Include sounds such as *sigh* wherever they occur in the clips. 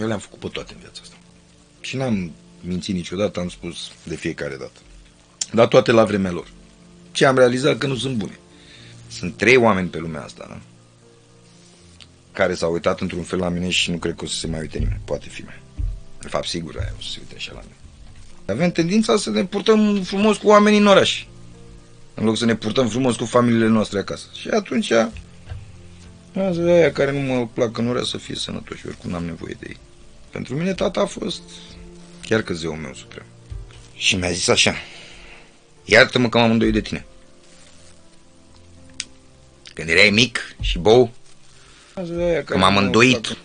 Eu le-am făcut pe toate în viața asta. Și n-am mințit niciodată, am spus de fiecare dată. Dar toate la vremea lor. Ce am realizat că nu sunt bune. Sunt trei oameni pe lumea asta, da? Care s-au uitat într-un fel la mine și nu cred că o să se mai uite nimeni. Poate fi mai. De fapt, sigur, aia o să se uite așa la mine. Avem tendința să ne purtăm frumos cu oamenii în oraș. În loc să ne purtăm frumos cu familiile noastre acasă. Și atunci, azi aia care nu mă plac în oraș să fie sănătoși, oricum n-am nevoie de ei. Pentru mine tata a fost chiar că zeul meu suprem. Și mi-a zis așa, iartă-mă că m-am îndoit de tine. Când erai mic și bou, că m-am îndoit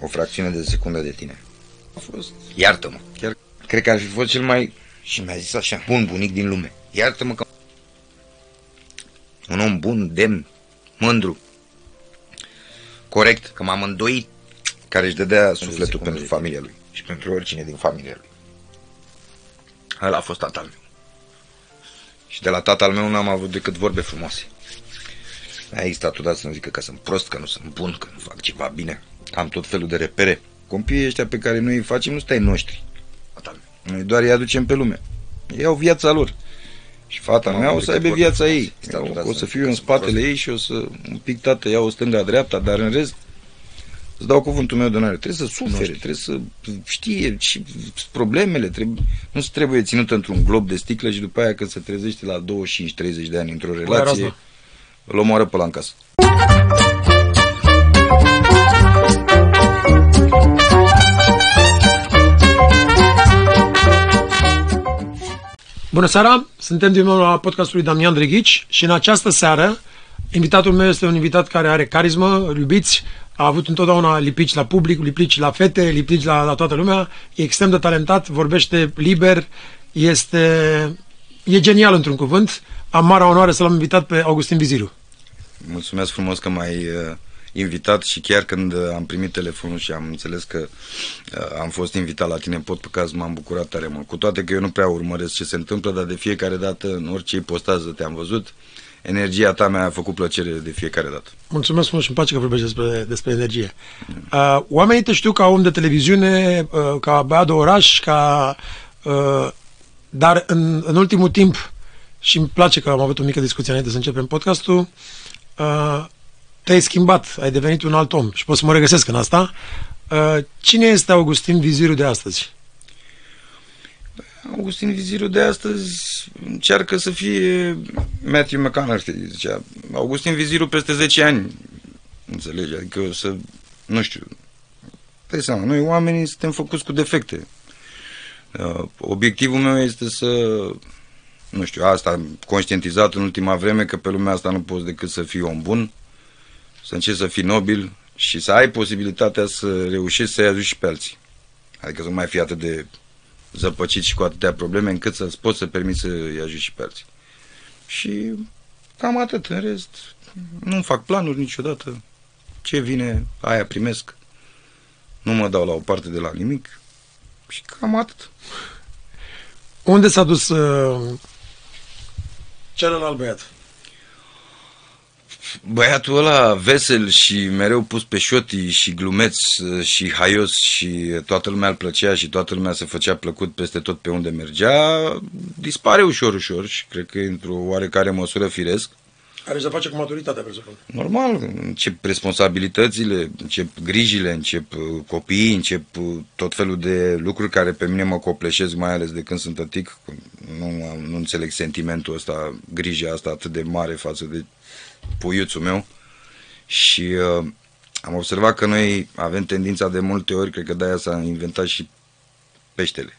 o fracțiune de secundă de tine. A fost... Iartă-mă. Chiar cred că ar fi fost cel mai... Și mi-a zis așa, bun bunic din lume. Iartă-mă că... Un om bun, demn, mândru, corect, că m-am îndoit, care își dădea sufletul pentru familia lui și pentru oricine din familia lui. Ăla a fost tatăl meu. Și de la tatăl meu n-am avut decât vorbe frumoase. A existat odată să-mi zică că sunt prost, că nu sunt bun, că nu fac ceva bine. Am tot felul de repere. Copiii ăștia pe care noi îi facem nu stai noștri. Noi doar îi aducem pe lume. Ei au viața lor. Și fata mea o să aibă viața ei. Eu, o să fiu în spatele ei și o să un pic tată iau o stânga-dreapta, dar în rest îți dau cuvântul meu de onoare. Trebuie să sufere, trebuie să știe și problemele. Trebuie, nu se trebuie ținută într-un glob de sticlă și după aia când se trezește la 25-30 de ani într-o relație, îl omoară pe la în casă. Bună seara, suntem din nou la podcastul lui Damian Drighici și în această seară invitatul meu este un invitat care are carismă, îl iubiți, a avut întotdeauna lipici la public, lipici la fete, lipici la, la toată lumea, e extrem de talentat, vorbește liber, este, e genial într-un cuvânt. Am mare onoare să l-am invitat pe Augustin Viziru. Mulțumesc frumos că m-ai uh, invitat și chiar când uh, am primit telefonul și am înțeles că uh, am fost invitat la tine în podcast, m-am bucurat tare mult. Cu toate că eu nu prea urmăresc ce se întâmplă, dar de fiecare dată, în orice postază te-am văzut, energia ta mi-a făcut plăcere de fiecare dată. Mulțumesc mult și îmi place că vorbești despre, despre energie. Uh, oamenii te știu ca om de televiziune, uh, ca băiat de oraș, ca... Uh, dar în, în ultimul timp, și îmi place că am avut o mică discuție înainte să începem podcastul, uh, te-ai schimbat, ai devenit un alt om și pot să mă regăsesc în asta. Uh, cine este Augustin Viziru de astăzi? Augustin Viziru de astăzi încearcă să fie Matthew McConaughey, zicea. Augustin Viziru peste 10 ani, înțelegi? Adică să, nu știu, dai seama, noi oamenii suntem făcuți cu defecte. Uh, obiectivul meu este să, nu știu, asta am conștientizat în ultima vreme că pe lumea asta nu poți decât să fii om bun, să încerci să fii nobil și să ai posibilitatea să reușești să-i ajuți și pe alții. Adică să nu mai fii atât de zăpăcit și cu atâtea probleme încât să poți să permiți să-i ajuți și pe alții. Și cam atât. În rest, nu fac planuri niciodată. Ce vine, aia primesc. Nu mă dau la o parte de la nimic. Și cam atât. Unde s-a dus uh, celălalt băiat? Băiatul ăla vesel și mereu pus pe șotii și glumeț și haios și toată lumea îl plăcea și toată lumea se făcea plăcut peste tot pe unde mergea, dispare ușor, ușor și cred că într-o oarecare măsură firesc. Are să face cu maturitatea, presupun. Normal, încep responsabilitățile, încep grijile, încep uh, copiii, încep uh, tot felul de lucruri care pe mine mă copleșesc, mai ales de când sunt tătic. Nu, nu înțeleg sentimentul ăsta, grija asta atât de mare față de puiuțul meu și uh, am observat că noi avem tendința de multe ori, cred că de-aia s-a inventat și peștele.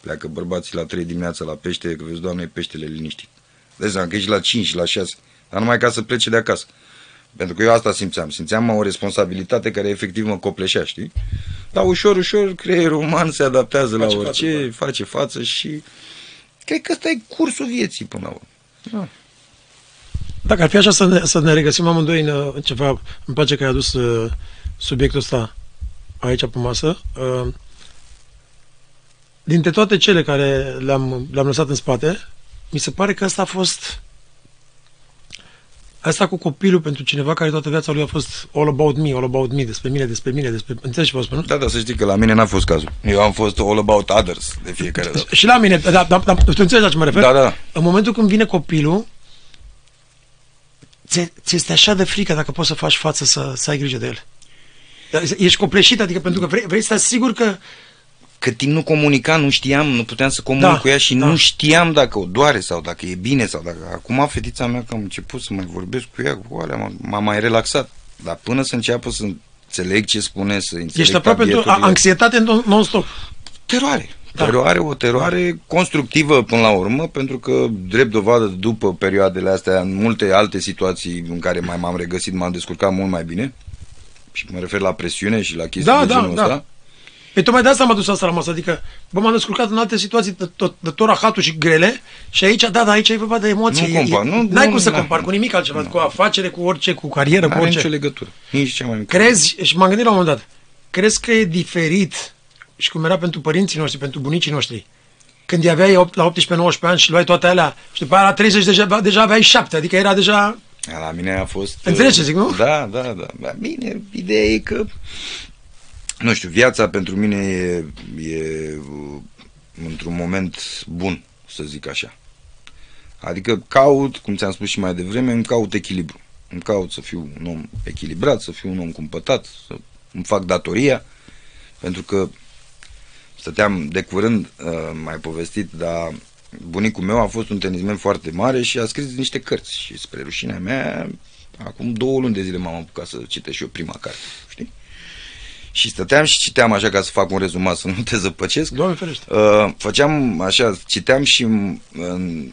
Pleacă bărbații la 3 dimineața la pește, că vezi, doamne, peștele liniștit. Deci că ești la 5 la 6, dar numai ca să plece de acasă. Pentru că eu asta simțeam. Simțeam o responsabilitate care efectiv mă copleșea, știi? Dar ușor, ușor creierul uman se adaptează face la orice, față, da. face față și cred că ăsta e cursul vieții până la urmă. Da. Dacă ar fi așa să ne, să ne regăsim amândoi în, în ceva, îmi place că ai adus uh, subiectul ăsta aici pe masă. Uh, dintre toate cele care le-am, le-am lăsat în spate, mi se pare că asta a fost Asta cu copilul pentru cineva care toată viața lui a fost all about me, all about me, despre mine, despre mine, despre... Înțelegi ce vă spun, nu? Da, dar să știi că la mine n-a fost cazul. Eu am fost all about others de fiecare dată. Și la mine, da, da, da, tu înțelegi la ce mă refer? Da, da. În momentul când vine copilul, ți ți este așa de frică dacă poți să faci față să, să ai grijă de el. Da, Ești copleșit, adică pentru că vrei, vrei să te asiguri că Cât timp nu comunica, nu știam, nu puteam să comunic Da, cu ea și da. nu știam dacă o doare sau dacă e bine sau dacă... Acum fetița mea că am început să mai vorbesc cu ea, cu alea, m-a- m-a mai relaxat. Dar până să înceapă să înțeleg ce spune, să înțeleg ești aproape tu, a- tabieturile- anxietate non- non-stop. Teroare. Da. Teroare, o teroare constructivă până la urmă, pentru că, drept dovadă, după perioadele astea, în multe alte situații în care mai m-am regăsit, m-am descurcat mult mai bine. Și mă refer la presiune și la chestii Da, de da, genul da. ăsta. Pe tocmai de asta m-a dus asta la masă, adică bă, m-am descurcat în alte situații de tot, de tot rahatul și grele și aici, da, da, aici e vorba de emoții. Nu compar, E- nu- N-ai nu- cum să na. compari cu nimic altceva, cu afacere, cu orice, cu carieră, Nu cu are orice. nicio legătură. Nici cea mai mică. Crezi, și m-am gândit la un moment dat, crezi că e diferit și cum era pentru părinții noștri, pentru bunicii noștri, când îi aveai opt- la 18-19 ani și luai toate alea și după aia la 30 deja, deja aveai 7, adică era deja... La mine a fost... Înțelegi uh, ce zic, nu? Da, da, da. Ba, Bine, ideea e că... Nu știu, viața pentru mine e, e uh, într-un moment bun, să zic așa. Adică caut, cum ți-am spus și mai devreme, îmi caut echilibru. Îmi caut să fiu un om echilibrat, să fiu un om cumpătat, să îmi fac datoria, pentru că stăteam de curând, uh, mai povestit, dar bunicul meu a fost un tenismen foarte mare și a scris niște cărți și spre rușinea mea, acum două luni de zile m-am apucat să citesc și eu prima carte, știi? Și stăteam și citeam așa ca să fac un rezumat, să nu te zăpăcesc. Doamne ferește. Uh, făceam așa, citeam și în, în,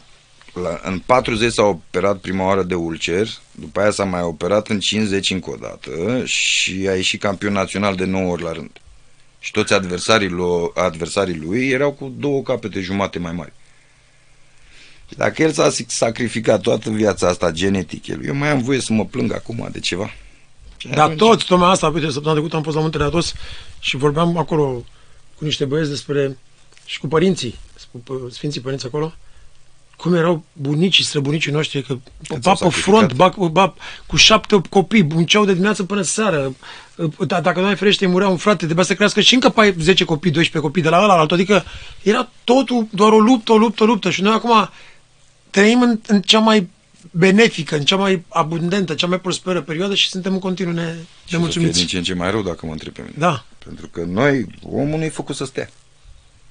la, în 40 s-a operat prima oară de ulcer, după aia s-a mai operat în 50 încă o dată și a ieșit campion național de 9 ori la rând. Și toți adversarii, lui, adversarii lui erau cu două capete jumate mai mari. Și Dacă el s-a sacrificat toată viața asta genetic, el, eu mai am voie să mă plâng acum de ceva. Și Dar atunci- toți, tocmai asta, uite, săptămâna trecută am fost la Muntele Atos și vorbeam acolo cu niște băieți despre, și cu părinții, cu pă- Sfinții Părinți acolo, cum erau bunicii, străbunicii noștri, că s-au ba pe sacrificat. front, ba, ba, cu șapte opt copii, munceau de dimineață până seară. Da, dacă nu ai ferește, murea un frate, trebuia să crească și încă pe 10 copii, 12 copii de la ăla la altul. Adică era totul doar o luptă, o luptă, o luptă. Și noi acum trăim în, în cea mai benefică, în cea mai abundentă, cea mai prosperă perioadă și suntem în continuu ne, și o să fie nemulțumiți. din ce în ce mai rău dacă mă întreb pe mine. Da. Pentru că noi, omul nu e făcut să stea.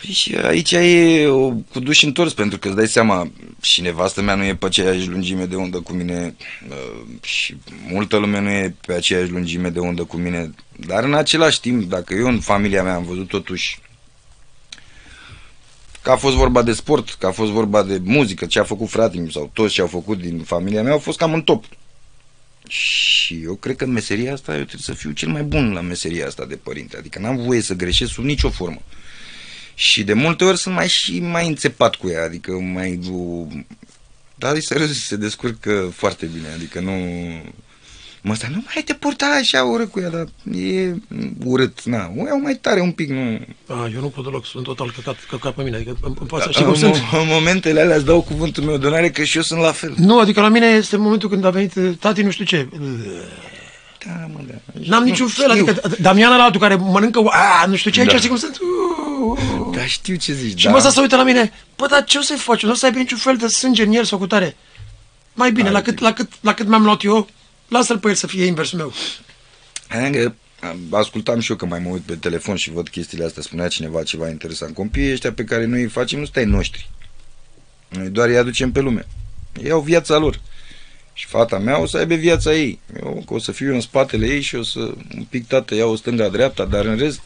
Păi și aici e o, cu duș întors, pentru că îți dai seama, și nevastă mea nu e pe aceeași lungime de undă cu mine uh, și multă lume nu e pe aceeași lungime de undă cu mine, dar în același timp, dacă eu în familia mea am văzut totuși că a fost vorba de sport, că a fost vorba de muzică, ce a făcut fratele meu sau toți ce au făcut din familia mea au fost cam în top. Și eu cred că în meseria asta eu trebuie să fiu cel mai bun la meseria asta de părinte, adică n-am voie să greșesc sub nicio formă. Și de multe ori sunt mai și mai înțepat cu ea, adică mai... Dar e serios, se descurcă foarte bine, adică nu... Mă ăsta, nu mai te purta așa urât cu ea, dar e urât, na, o iau mai tare un pic, nu... Ah, eu nu pot deloc, sunt total căcat, căcat pe mine. Adică îmi, îmi pasă, În, știi cum sunt? în momentele alea îți dau cuvântul meu de onoare că și eu sunt la fel. Nu, adică la mine este momentul când a venit uh, tati nu știu ce. Da, mă, da. N-am Nu, niciun fel, știu. adică Damian ăla altul care mănâncă, a, nu știu ce, aici Da. știi cum sunt. Da, știu ce zici, Și da. mă să se uită la mine, bă, dar ce o să-i faci? Nu o să aibă niciun fel de sânge în el sau cu tare. Mai bine, Da, la cât, la, cât, la cât mi-am luat eu, lasă-l pe el să fie inversul meu. Adică, ascultam și eu că mai mă uit pe telefon și văd chestiile astea, spunea cineva ceva interesant. Copiii ăștia pe care noi îi facem nu stai noștri. Noi doar îi aducem pe lume. Ei au viața lor. Și fata mea o să aibă viața ei. Eu că o să fiu în spatele ei și o să un pic tată iau stânga-dreapta, dar în rest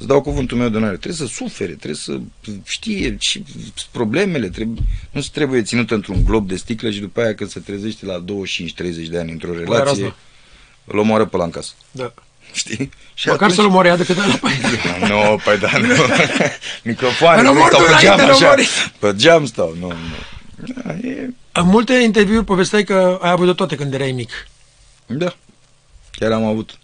îți dau cuvântul meu de onoare. Trebuie să sufere, trebuie să știe și problemele. Trebuie, nu se trebuie ținută într-un glob de sticlă și după aia când se trezește la 25-30 de ani într-o era relație asta. îl omoară pe la în casă. Da. Știi? Și Măcar să-l omoare de câte la *laughs* Nu, păi da, nu. *laughs* Microfoane, Îl nu omor stau tu pe geam înainte de așa. omori. Pe geam stau, nu, nu. Da, e... În multe interviuri povesteai că ai avut de toate când erai mic. da. Chiar am avut.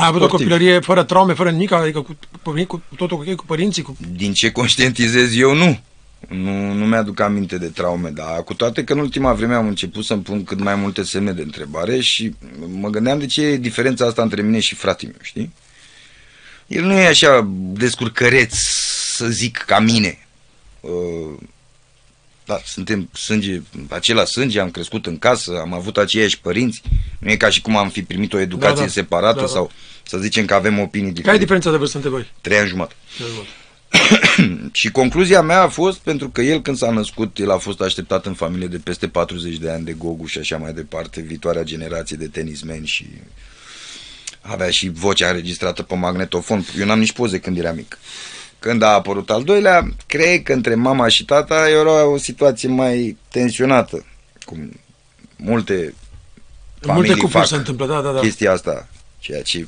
Ai avut o Sportiv. copilărie fără traume, fără nimic, adică cu, cu, cu totul ok cu părinții, cu... Din ce conștientizez eu, nu. Nu, nu mi-aduc aminte de traume, dar cu toate că în ultima vreme am început să-mi pun cât mai multe semne de întrebare și mă gândeam de ce e diferența asta între mine și fratele meu, știi? El nu e așa descurcăreț, să zic, ca mine. Uh, da, suntem sânge, același sânge, am crescut în casă, am avut aceiași părinți. Nu e ca și cum am fi primit o educație Da, da. separată Da, da. sau să zicem că avem opinii Care e diferite. diferența de vârstă între voi? Trei ani jumătate. *coughs* și concluzia mea a fost, pentru că el când s-a născut, el a fost așteptat în familie de peste 40 de ani de Gogu și așa mai departe, viitoarea generație de tenismeni și avea și vocea înregistrată pe magnetofon. Eu n-am nici poze când eram mic. Când a apărut al doilea, cred că între mama și tata era o situație mai tensionată. Cum multe În multe familii cupluri fac se întâmplă, da, da, da. chestia asta, ceea ce,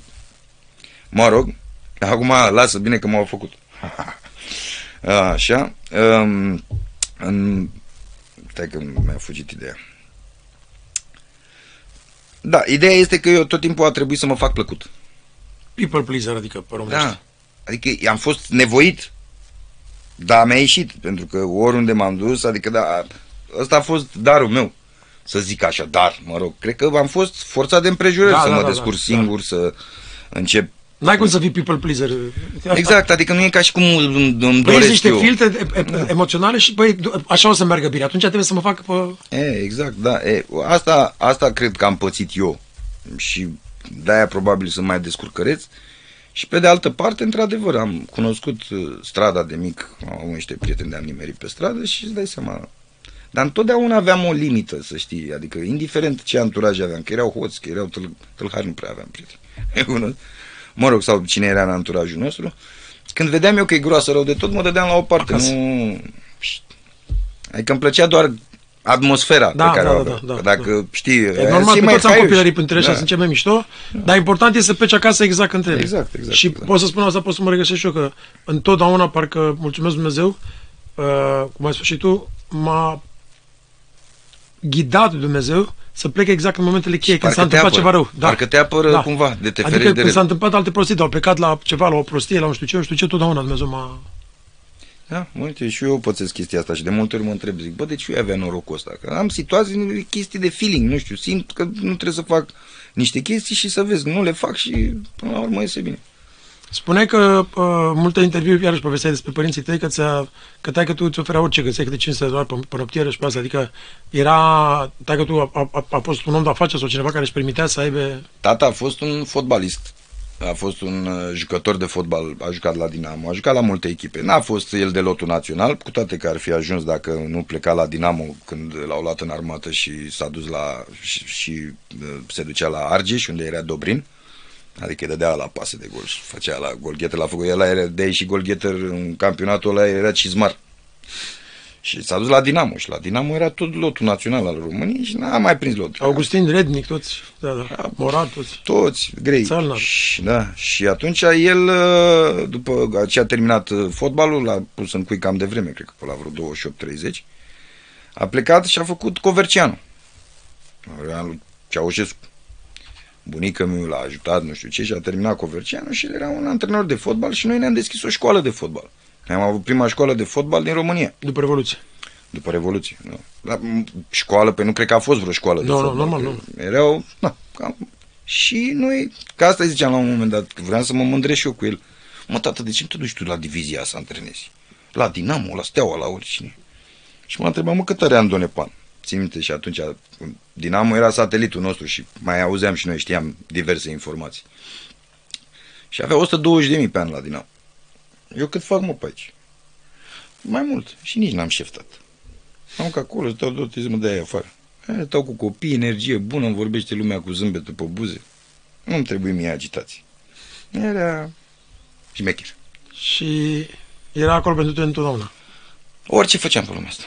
mă rog, acum lasă bine că m-au făcut. *laughs* Așa, um, în, stai că mi-a fugit ideea. Da, ideea este că eu tot timpul a trebuit să mă fac plăcut. People pleaser, adică pe românește. Da, adică am fost nevoit, dar mi-a ieșit, pentru că oriunde m-am dus, adică da, ăsta a fost darul meu, să zic așa, dar, mă rog, cred că am fost forțat de împrejurări Da, să da, mă da, descurc da, singur, să încep N-ai cum să fii people pleaser. Exact, adică nu e ca și cum îmi, îmi Vrei doresc niște eu. filtre e- e- emoționale și, băi, așa o să meargă bine. Atunci trebuie să mă fac pe... E, exact, da. E, asta, asta cred că am pățit eu și de-aia probabil sunt mai descurcăreț. Și pe de altă parte, într-adevăr, am cunoscut uh, strada de mic, am avut niște prieteni de-am nimerit pe stradă și îți dai seama. Dar întotdeauna aveam o limită, să știi, adică indiferent ce anturaj aveam, că erau hoți, că erau tâl, tâlhari, nu prea aveam prieteni. *laughs* mă rog, sau cine era în anturajul nostru, când vedeam eu că e groasă rău de tot, mă dădeam la o parte. Acasă. Nu... Adică îmi plăcea doar atmosfera Da, pe care da, o da, aveam. da, Că da, dacă știi... E normal, pe toți am copilării printre ăștia, da. sunt cel mai mișto, dar important e să pleci acasă exact când trebuie. Exact, exact, Și da. pot să spun asta, pot să mă regăsesc și eu, că întotdeauna, parcă, mulțumesc Dumnezeu, uh, cum ai spus și tu, m-a ghidat Dumnezeu să plec exact în momentele cheie, când Parcă s-a te întâmplat apără. ceva rău. Da. Parcă te apără cumva, de te adică ferești de când rău. s-a întâmplat alte prostii, dar au plecat la ceva, la o prostie, la nu știu ce, nu știu ce, totdeauna Dumnezeu m-a... Da, mă, uite, și eu pățesc chestia asta și de multe ori mă întreb, zic, bă, de ce eu avea norocul ăsta? Că am situații, chestii de feeling, nu știu, simt că nu trebuie să fac niște chestii și să vezi, nu le fac și până la urmă iese bine. Spuneai că uh, multe interviuri, iarăși povesteai despre părinții tăi, că, ți-a, că taică tu îți oferea orice, găseai câte 500 de dolari pe, pe noptieră și pe asta, adică era, taică tu a, a, a, a fost un om de afaceri sau cineva care își permitea să aibă... Tata a fost un fotbalist. A fost un uh, jucător de fotbal, a jucat la Dinamo, a jucat la multe echipe. N-a fost el de lotul național, cu toate că ar fi ajuns dacă nu pleca la Dinamo când l-au luat în armată și s-a dus la și, și uh, se ducea la Argeș, unde era Dobrin. Adică îi dădea la pase de gol și făcea la golgheter, la făcut el era de și golgheter în campionatul ăla era cizmar. Și s-a dus la Dinamo și la Dinamo era tot lotul național al României și n-a mai prins lotul. Augustin Rednic, toți, da, da, Morat, toți. Toți, grei. Țarnar. Și, da. Și atunci el, uh, după ce a terminat uh, fotbalul, l-a pus în cui cam de vreme, cred că pe la vreo 28-30, a plecat și a făcut Covercianu. Era lui Ceaușescu. Bunica mi l-a ajutat, nu știu ce, și a terminat Covercianu și el era un antrenor de fotbal și noi ne-am deschis o școală de fotbal. Noi am avut prima școală de fotbal din România, După Revoluție. după Revoluție. Nu. La m, școală, pe nu cred că a fost vreo școală de Nu, nu, fotbal. normal, că nu. Erau, na, cam... Și noi, ca asta ziceam la un moment dat, că vreau să mă mândresc și eu cu el. Mă, tată, de ce nu te duci tu la divizia să antrenezi? La Dinamo, la Steaua, la oricine. Și m-a întrebat, mă, cât are Andone Pan? Țin minte și atunci Dinamo era satelitul nostru și mai auzeam și noi știam diverse informații. Și avea 120.000 pe an la Dinamo. Eu cât fac, mă, pe aici? Mai mult. Și nici n-am șeftat. Am că acolo stau tot să mă dai afară. E, Stau cu copii, energie bună, îmi vorbește lumea cu zâmbetul pe buze. Nu-mi trebuie mie agitație. Era șmecher. Și era acolo pentru tine întotdeauna. Orice făceam pe lumea asta.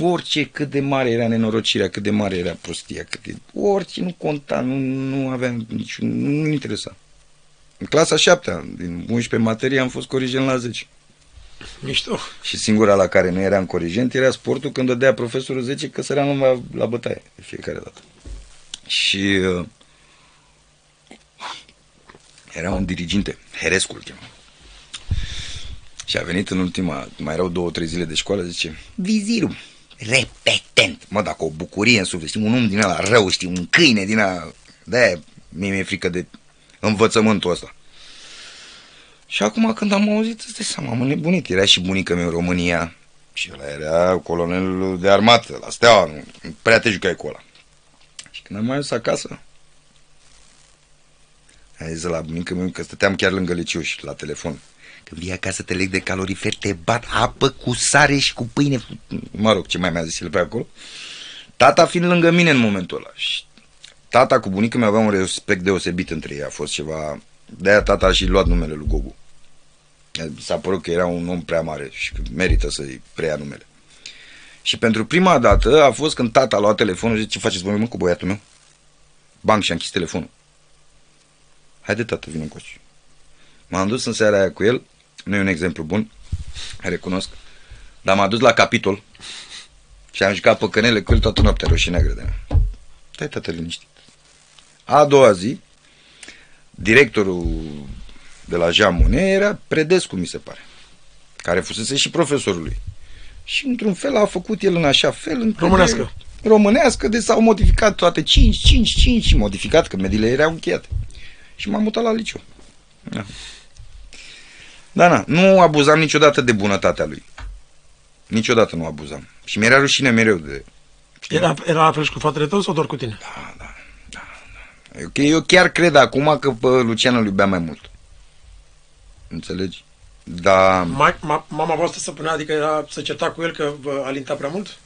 Orice, cât de mare era nenorocirea, cât de mare era prostia, cât de... Orice nu conta, nu, nu avea niciun... nu nu interesa. În clasa 7 din 11 materie am fost corigent la 10. Mișto. Și singura la care nu eram corigent era sportul când dădea profesorul 10 că săream la, la bătaie de fiecare dată. Și uh, era un diriginte, Herescu îl chema. Și a venit în ultima, mai erau două, trei zile de școală, zice, viziru, repetent. Mă, dacă o bucurie în suflet, știi, un om din ăla rău, știi, un câine din ăla, de mie mi-e frică de învățământul ăsta. Și acum când am auzit, îți dai seama, am nebunit. Era și bunica mea în România. Și ăla era colonelul de armată, la steaua, nu nu prea te jucai cu ăla. Și când am mai ajuns acasă, a zis la bunica mea că stăteam chiar lângă liceu și la telefon. Când vii acasă te leg de calorifer, te bat apă cu sare și cu pâine. Mă rog, ce mai mi-a zis el pe acolo. Tata fiind lângă mine în momentul ăla. Și tata cu bunica mea avea un respect deosebit între ei. A fost ceva... De-aia tata a și luat numele lui Gogu. S-a părut că era un om prea mare și că merită să-i preia numele. Și pentru prima dată a fost când tata a luat telefonul și zice, ce faceți voi mă cu băiatul meu? Banc și a închis telefonul. Haide tată, vină încoace. M-am dus în seara aia cu el, nu e un exemplu bun, recunosc, dar m-a dus la capitol și am jucat păcănele cu el toată noaptea, roșii neagră de mea. Stai tată liniștit. A doua zi, directorul de la Jamune era Predescu, mi se pare, care fusese și profesorul lui. Și într-un fel a făcut el în așa fel încât Românească. românească, de s-au modificat toate 5, 5, 5 și modificat, că mediile erau încheiate. Și m-am mutat la liceu. Da. Da, na, nu abuzam niciodată de bunătatea lui. Niciodată nu abuzam. Și mi-era rușine mereu de... Era, era la fel și cu fratele tău sau doar cu tine? Da, da, da, da. Eu, eu chiar cred acum că pe Lucian îl iubea mai mult. Înțelegi? Da, Ma, ma, mama voastră să punea, adică era să certa cu el că vă alinta prea mult?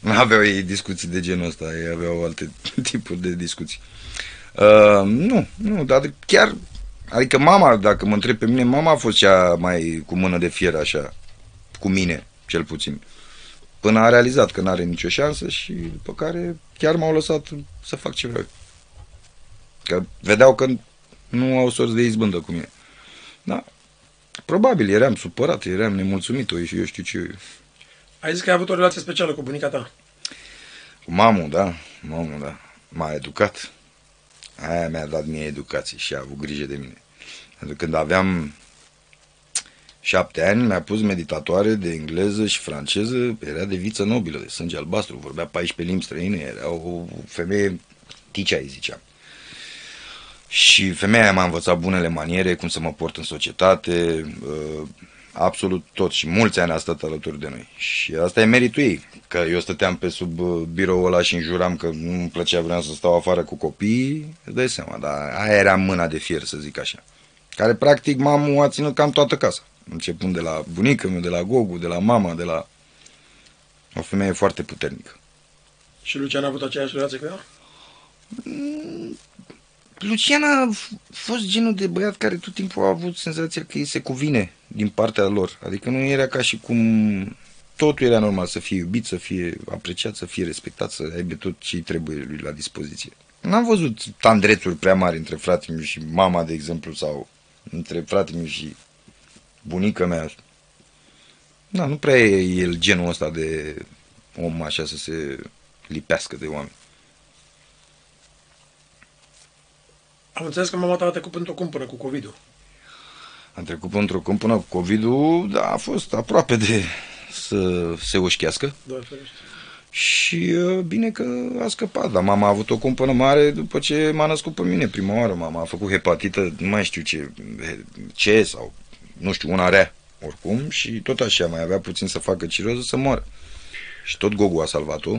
nu aveau ei discuții de genul ăsta, ei aveau alte *laughs* tipuri de discuții. Uh, nu, nu, dar chiar, adică mama, dacă mă întreb pe mine, mama a fost cea mai cu mână de fier așa, cu mine, cel puțin. Până a realizat că n-are nicio șansă și după care chiar m-au lăsat să fac ce vreau. Că vedeau că nu au sorți de izbândă cu mine. Da, probabil eram supărat, eram nemulțumit, și eu știu ce... Ai zis că ai avut o relație specială cu bunica ta. Cu mamul, da, mamul, da. M-a educat. Aia mi-a dat mie educație și a avut grijă de mine. Pentru că când aveam șapte ani, mi-a pus meditatoare de engleză și franceză, era de viță nobilă, de sânge albastru, vorbea 14 limbi străine, era o femeie ticea, îi ziceam. Și femeia aia m-a învățat bunele maniere, cum să mă port în societate, uh, absolut tot și mulți ani a stat alături de noi. Și asta e meritul ei, că eu stăteam pe sub uh, biroul ăla și înjuram că nu îmi plăcea, vreau să stau afară cu copiii, îți dai seama, dar aia era mâna de fier, să zic așa. Care practic mamul a ținut cam toată casa, începând de la bunica mea, de la Gogu, de la mama, de la... O femeie foarte puternică. Și Lucian a avut aceeași relație cu ea? Lucian a f- fost genul de băiat care tot timpul a avut senzația că îi se cuvine din partea lor. Adică nu era ca și cum totul era normal să fie iubit, să fie apreciat, să fie respectat, să aibă tot ce îi trebuie lui la dispoziție. N-am văzut tandrețuri prea mari între fratele meu și mama, de exemplu, sau între fratele meu și bunica mea. Da, nu prea e el genul ăsta de om așa să se lipească de oameni. Am înțeles că mama ta a trecut într-o cumpără cu COVID-ul. Am trecut într-o câmpână cu COVID-ul, dar a fost aproape de să se ușchească Doar ferește. și uh, bine că a scăpat, dar mama a avut o cumpănă mare după ce m-a născut pe mine prima oară. Mama a făcut hepatită, nu mai știu ce, ce sau nu știu, una rea oricum și tot așa mai avea puțin să facă ciroză să moară. Și tot Gogu a salvat-o.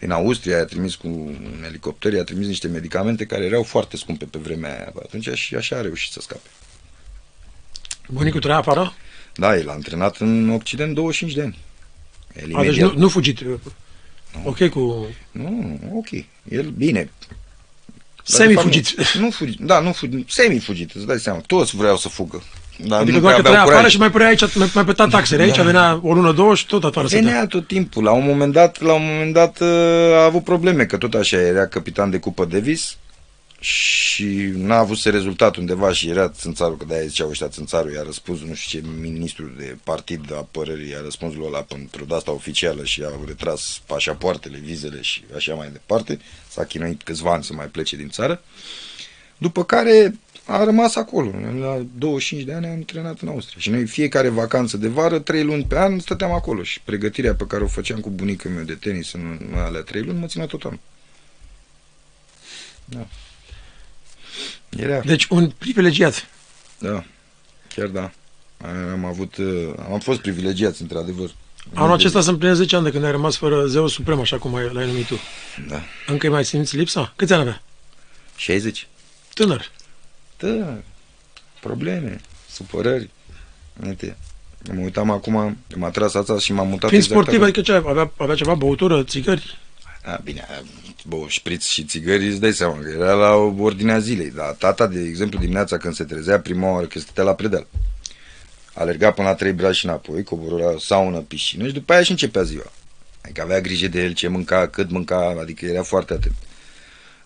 Din Austria i-a trimis cu un elicopter, i-a trimis niște medicamente care erau foarte scumpe pe vremea aia atunci și așa a reușit să scape. Bunicul trăia afară? Da, el a antrenat în Occident 25 de ani. El A, deci imediat- nu, nu fugit. Ok cu... Nu, ok. El, bine. Dar, de Semi-fugit. fapt, Nu, nu fugit. Da, nu fugit. Semi-fugit, îți dai seama. Toți vreau să fugă. Dar adică nu doar că prea trăia aveau afară curaj. și mai părea aici, mai, mai păta taxele. Aici venea o lună, două și tot afară să Venea tot timpul. La un moment dat, la un moment dat uh, a avut probleme, că tot așa era capitan de cupă Davis și n-a avut să rezultat undeva și era țânțarul, că de-aia ziceau ăștia țânțarul, i-a răspuns nu știu ce ministru de partid de apărării, i-a răspuns lui ăla pentru de asta oficială și a retras pașapoartele, vizele și așa mai departe. S-a chinuit câțiva ani să mai plece din țară. După care a rămas acolo. La 25 de ani am antrenat în Austria. Și noi fiecare vacanță de vară, trei luni pe an, stăteam acolo. Și pregătirea pe care o făceam cu bunicul meu de tenis în în alea trei luni, mă ținea tot anul. Da. Era, Deci un privilegiat. da, chiar da. Am avut, uh, am fost privilegiați, într-adevăr. Anul acesta se împlinesc 10 ani de când ai rămas fără zeu suprem, așa cum ai, l-ai numit tu. Da. Încă îi mai simți lipsa? Câți ani avea? 60. Tânăr. Da, probleme, supărări. Uite, mă uitam acum, m-a tras ața și m-am mutat Fiind exact sportiv, acolo. adică ce, avea, avea ceva băutură, țigări? A, bine, a, bă, șpriț și țigări, îți dai seama că era la ordinea zilei. Dar tata, de exemplu, dimineața când se trezea, prima oară că stătea la predel. Alerga până la trei brazi și înapoi, coborâ saună, piscină și după aia și începea ziua. Adică avea grijă de el, ce mânca, cât mânca, adică era foarte atent.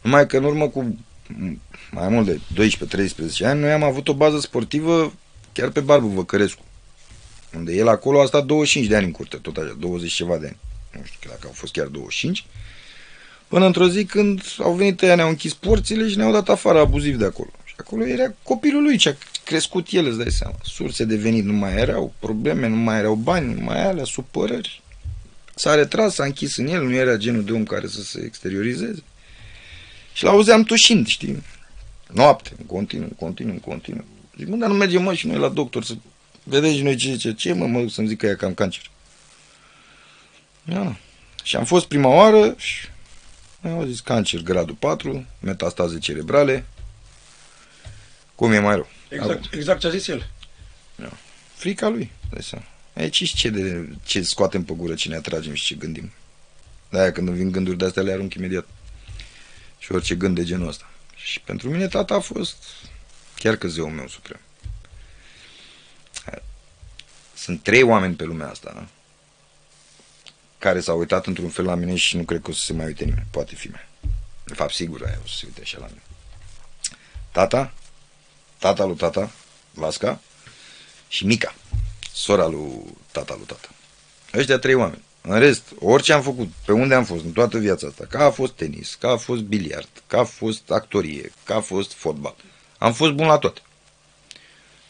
Numai că în urmă cu m, mai mult de 12-13 ani, noi am avut o bază sportivă chiar pe Barbu Văcărescu. Unde el acolo a stat 25 de ani în curte, tot așa, 20 ceva de ani. Nu știu dacă au fost chiar 25. Până într-o zi când au venit ăia, ne-au închis porțile și ne-au dat afară abuziv de acolo. Și acolo era copilul lui ce a crescut el, îți dai seama. Surse de venit nu mai erau, probleme, nu mai erau bani, nu mai alea, supărări. S-a retras, s-a închis în el, nu era genul de om care să se exteriorizeze. Și l-auzeam tușind, știi? Noapte, în continuu, în continuu, în continuu. Zic, mă, dar nu mergem, mă, și noi la doctor să vedeți și noi ce zice. Ce, mă, mă, să-mi zic că e cam cancer. Da. Și am fost prima oară și au zis cancer gradul 4, metastaze cerebrale. Cum e mai rău? Exact, exact ce a zis el. Frica lui, dai seama. Aici și ce, de, ce scoatem pe gură, ce ne atragem și ce gândim. De-aia când îmi vin gânduri de astea le arunc imediat. Și orice gând de genul ăsta. Și pentru mine tata a fost chiar că zeul meu suprem. Sunt trei oameni pe lumea asta da? care s-au uitat într-un fel la mine și nu cred că o să se mai uite nimeni. Poate fi mea. De fapt, sigur aia o să se uite așa la mine. Tata, tata lui tata, Vasca, și Mica, sora lui tata lui tata. Ăștia trei oameni. În rest, orice am făcut, pe unde am fost în toată viața asta, că a fost tenis, că a fost biliard, că a fost actorie, că a fost fotbal, am fost bun la toate.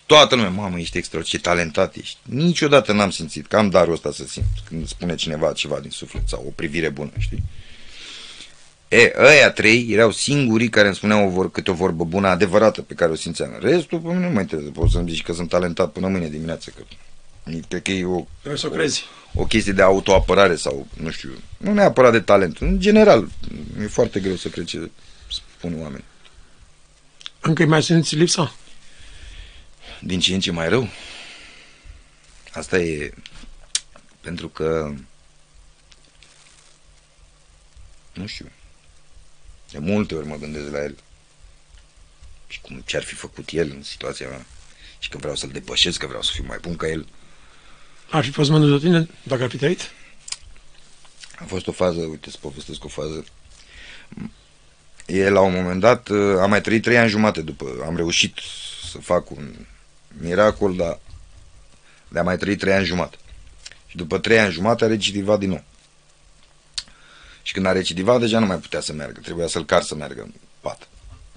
Toată lumea, mamă, ești extra, ce talentat ești. Niciodată n-am simțit că am darul ăsta să simt când spune cineva ceva din suflet sau o privire bună, știi? E, ăia trei erau singurii care îmi spuneau o vor, câte o vorbă bună, adevărată, pe care o simțeam. Restul, pe mine nu mă interesează. Poți să-mi zici că sunt talentat până mâine dimineață, că cred că e o, Trebuie să o crezi. o chestie de autoapărare sau, nu știu, nu neapărat de talent. În general, e foarte greu să cred ce spun oamenii. Încă îi mai simți lipsa? Din ce în ce mai rău? Asta e pentru că nu știu. De multe ori mă gândesc la el și cum ce-ar fi făcut el în situația mea și că vreau să-l depășesc, că vreau să fiu mai bun ca el. Ar fi fost mândru de tine dacă ar fi trăit? A fost o fază, uite, să povestesc o fază. E la un moment dat, uh, am mai trăit trei ani jumate după, am reușit să fac un miracol, dar de a mai trăi trei ani jumate. Și după trei ani jumate a recidivat din nou. Și când a recidivat, deja nu mai putea să meargă, trebuia să-l car să meargă în pat.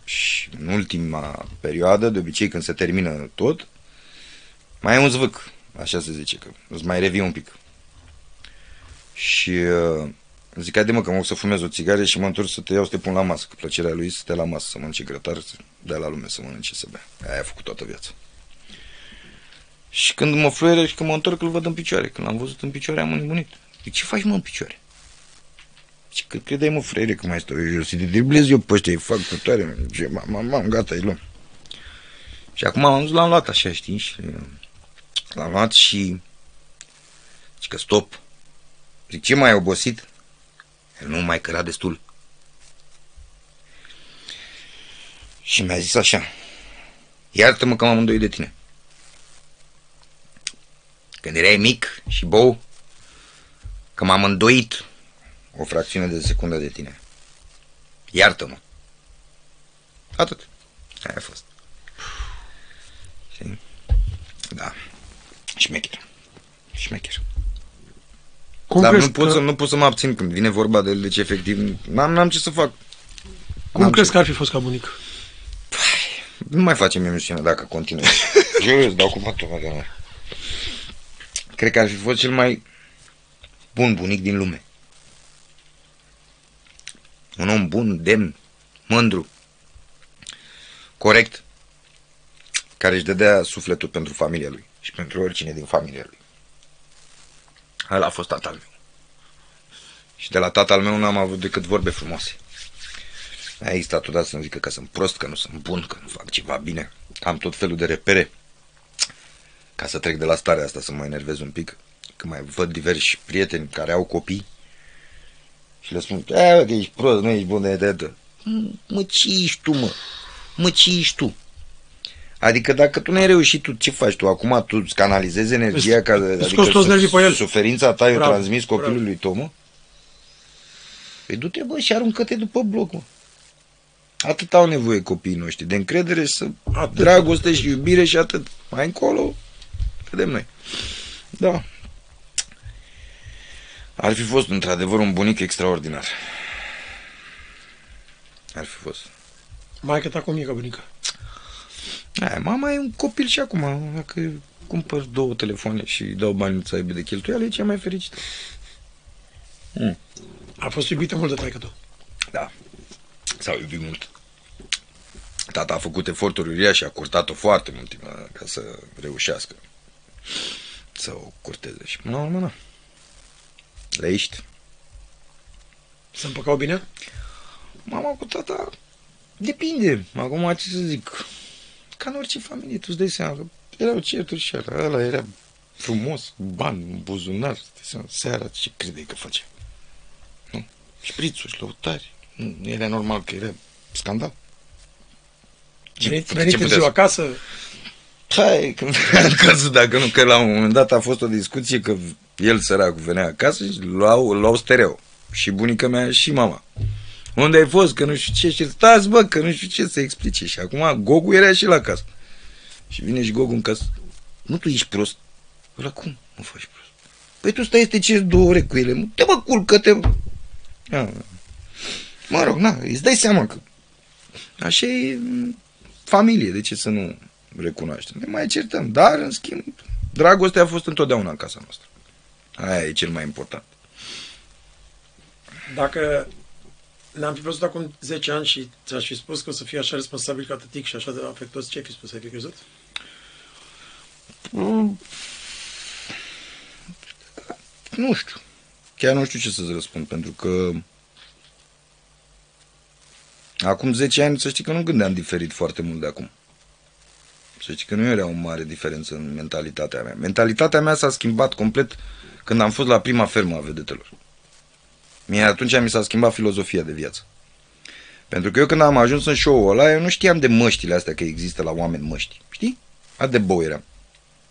Și în ultima perioadă, de obicei când se termină tot, mai e un zvâc, așa se zice, că îți mai revii un pic. Și uh, zic, haide mă că mă duc să fumez o țigară și mă întorc să te iau să te pun la masă, că plăcerea lui să te la masă, să mănânce grătar, să dea la lume să mănânce, să bea. Aia a făcut toată viața. Și când mă fluieră și când mă întorc, îl văd în picioare. Când l-am văzut în picioare, am înnebunit. Zic, ce faci mă în picioare? Și că credeai mă, frere, că mai stau eu jos, să te driblez eu pe ăștia, îi fac putere, ce, mam, mam, gata, îi luăm. Și acum am dus, l-am luat așa, știi, și l-am luat și zic că stop. Zic, ce mai ai obosit? El nu mai căra destul. Și mi-a zis așa, iartă-mă că m-am îndoit de tine. când erai mic și bou, că m-am îndoit o fracțiune de secundă de tine. Iartă-mă. Atât. Aia a fost. Știi? Da. Șmecher. Șmecher. Cum Dar crezi nu pot, că, să, nu pot să mă abțin când vine vorba de el, deci efectiv n-am, n-am ce să fac. cum n-am crezi ce- că ar fi fost ca bunic? Nu mai facem emisiune dacă continui. *laughs* Eu îți dau cu patul, mă, că nu. Cred că ar fi fost cel mai bun bunic din lume. Un om bun, demn, mândru, corect, care își dădea sufletul pentru familia lui și pentru oricine din familia lui. Ăla a fost tatăl meu. Și de la tatăl meu n-am avut decât vorbe frumoase. A existat odată să-mi zică că sunt prost, că nu sunt bun, că nu fac ceva bine. Am tot felul de repere ca să trec de la starea asta să mă enervez un pic. Că mai văd diversi prieteni care au copii și le spun, "E, bă, că ești prost, nu ești bun de de Mă, ce ești tu, mă? Mă, ce ești tu? Adică dacă tu n-ai reușit, tu ce faci tu? Acum tu îți canalizezi energia ca... Adică scoți toți su- nervii pe el. Suferința ta o Bravo, transmis bravo. copilului tău, mă? Păi du-te, bă, și aruncă-te după bloc, mă. Atât au nevoie copiii noștri, de încredere, să Atât. dragoste și iubire și atât. Mai încolo, vedem noi. Da. Ar fi fost într-adevăr un bunic extraordinar. Ar fi fost. Maica ta cum e ca bunica? Aia, mama e un copil și acum. Dacă cumpăr două telefoane și îi dau bani să aibă de cheltuială, e cea mai fericită. A fost iubită mult de taică tu. Da. S-au iubit mult. Tata a făcut eforturi uriașe, a curtat-o foarte mult timp la- ca să reușească să o curteze. Și până la urmă, na. Le ești. Se împăcau bine? Mama cu tata depinde. Acum ce să zic. Ca în orice familie, tu îți dai seama că erau certuri și ala. Ăla era frumos, bani, în buzunar. îți dai seama, Seara ce credeai că face? Nu? Șprițuri, lăutari. Nu, nu era normal că era scandal. Ce- Venit, ce venit putea târziu să- acasă, Hai, când venea acasă, dacă nu, că la un moment dat a fost o discuție că el săracul venea acasă și luau, luau stereo. Și bunica mea și mama. Unde ai fost? Că nu știu ce. Și stați, bă, că nu știu ce să explice. Și acum Gogu era și la casă. Și vine și Gogu în casă. Nu tu ești prost. La cum nu faci prost? Păi tu stai să te ceri două ore cu ele. mă. Te mă culcă-te. mă. Ia, Mă rog, na, îți dai seama că așa e în familie, de ce să nu recunoaștem? Ne mai certăm, dar în schimb, dragostea a fost întotdeauna în casa noastră. Aia e cel mai important. dacă ne-am fi văzut acum 10 ani și ți-aș fi spus că o să fii așa responsabil ca tătic și așa de afectuos, ce ai fi spus? Ai fi crezut? Mm. Nu știu. Chiar nu știu ce să-ți răspund, pentru că acum 10 ani să știi că nu gândeam diferit foarte mult de acum. Să știi că nu era o mare diferență în mentalitatea mea. Mentalitatea mea s-a schimbat complet când am fost la prima fermă a vedetelor. Mie atunci mi s-a schimbat filozofia de viață. Pentru că eu când am ajuns în show-ul ăla, eu nu știam de măștile astea că există la oameni măști. Știi? Atât de bou eram.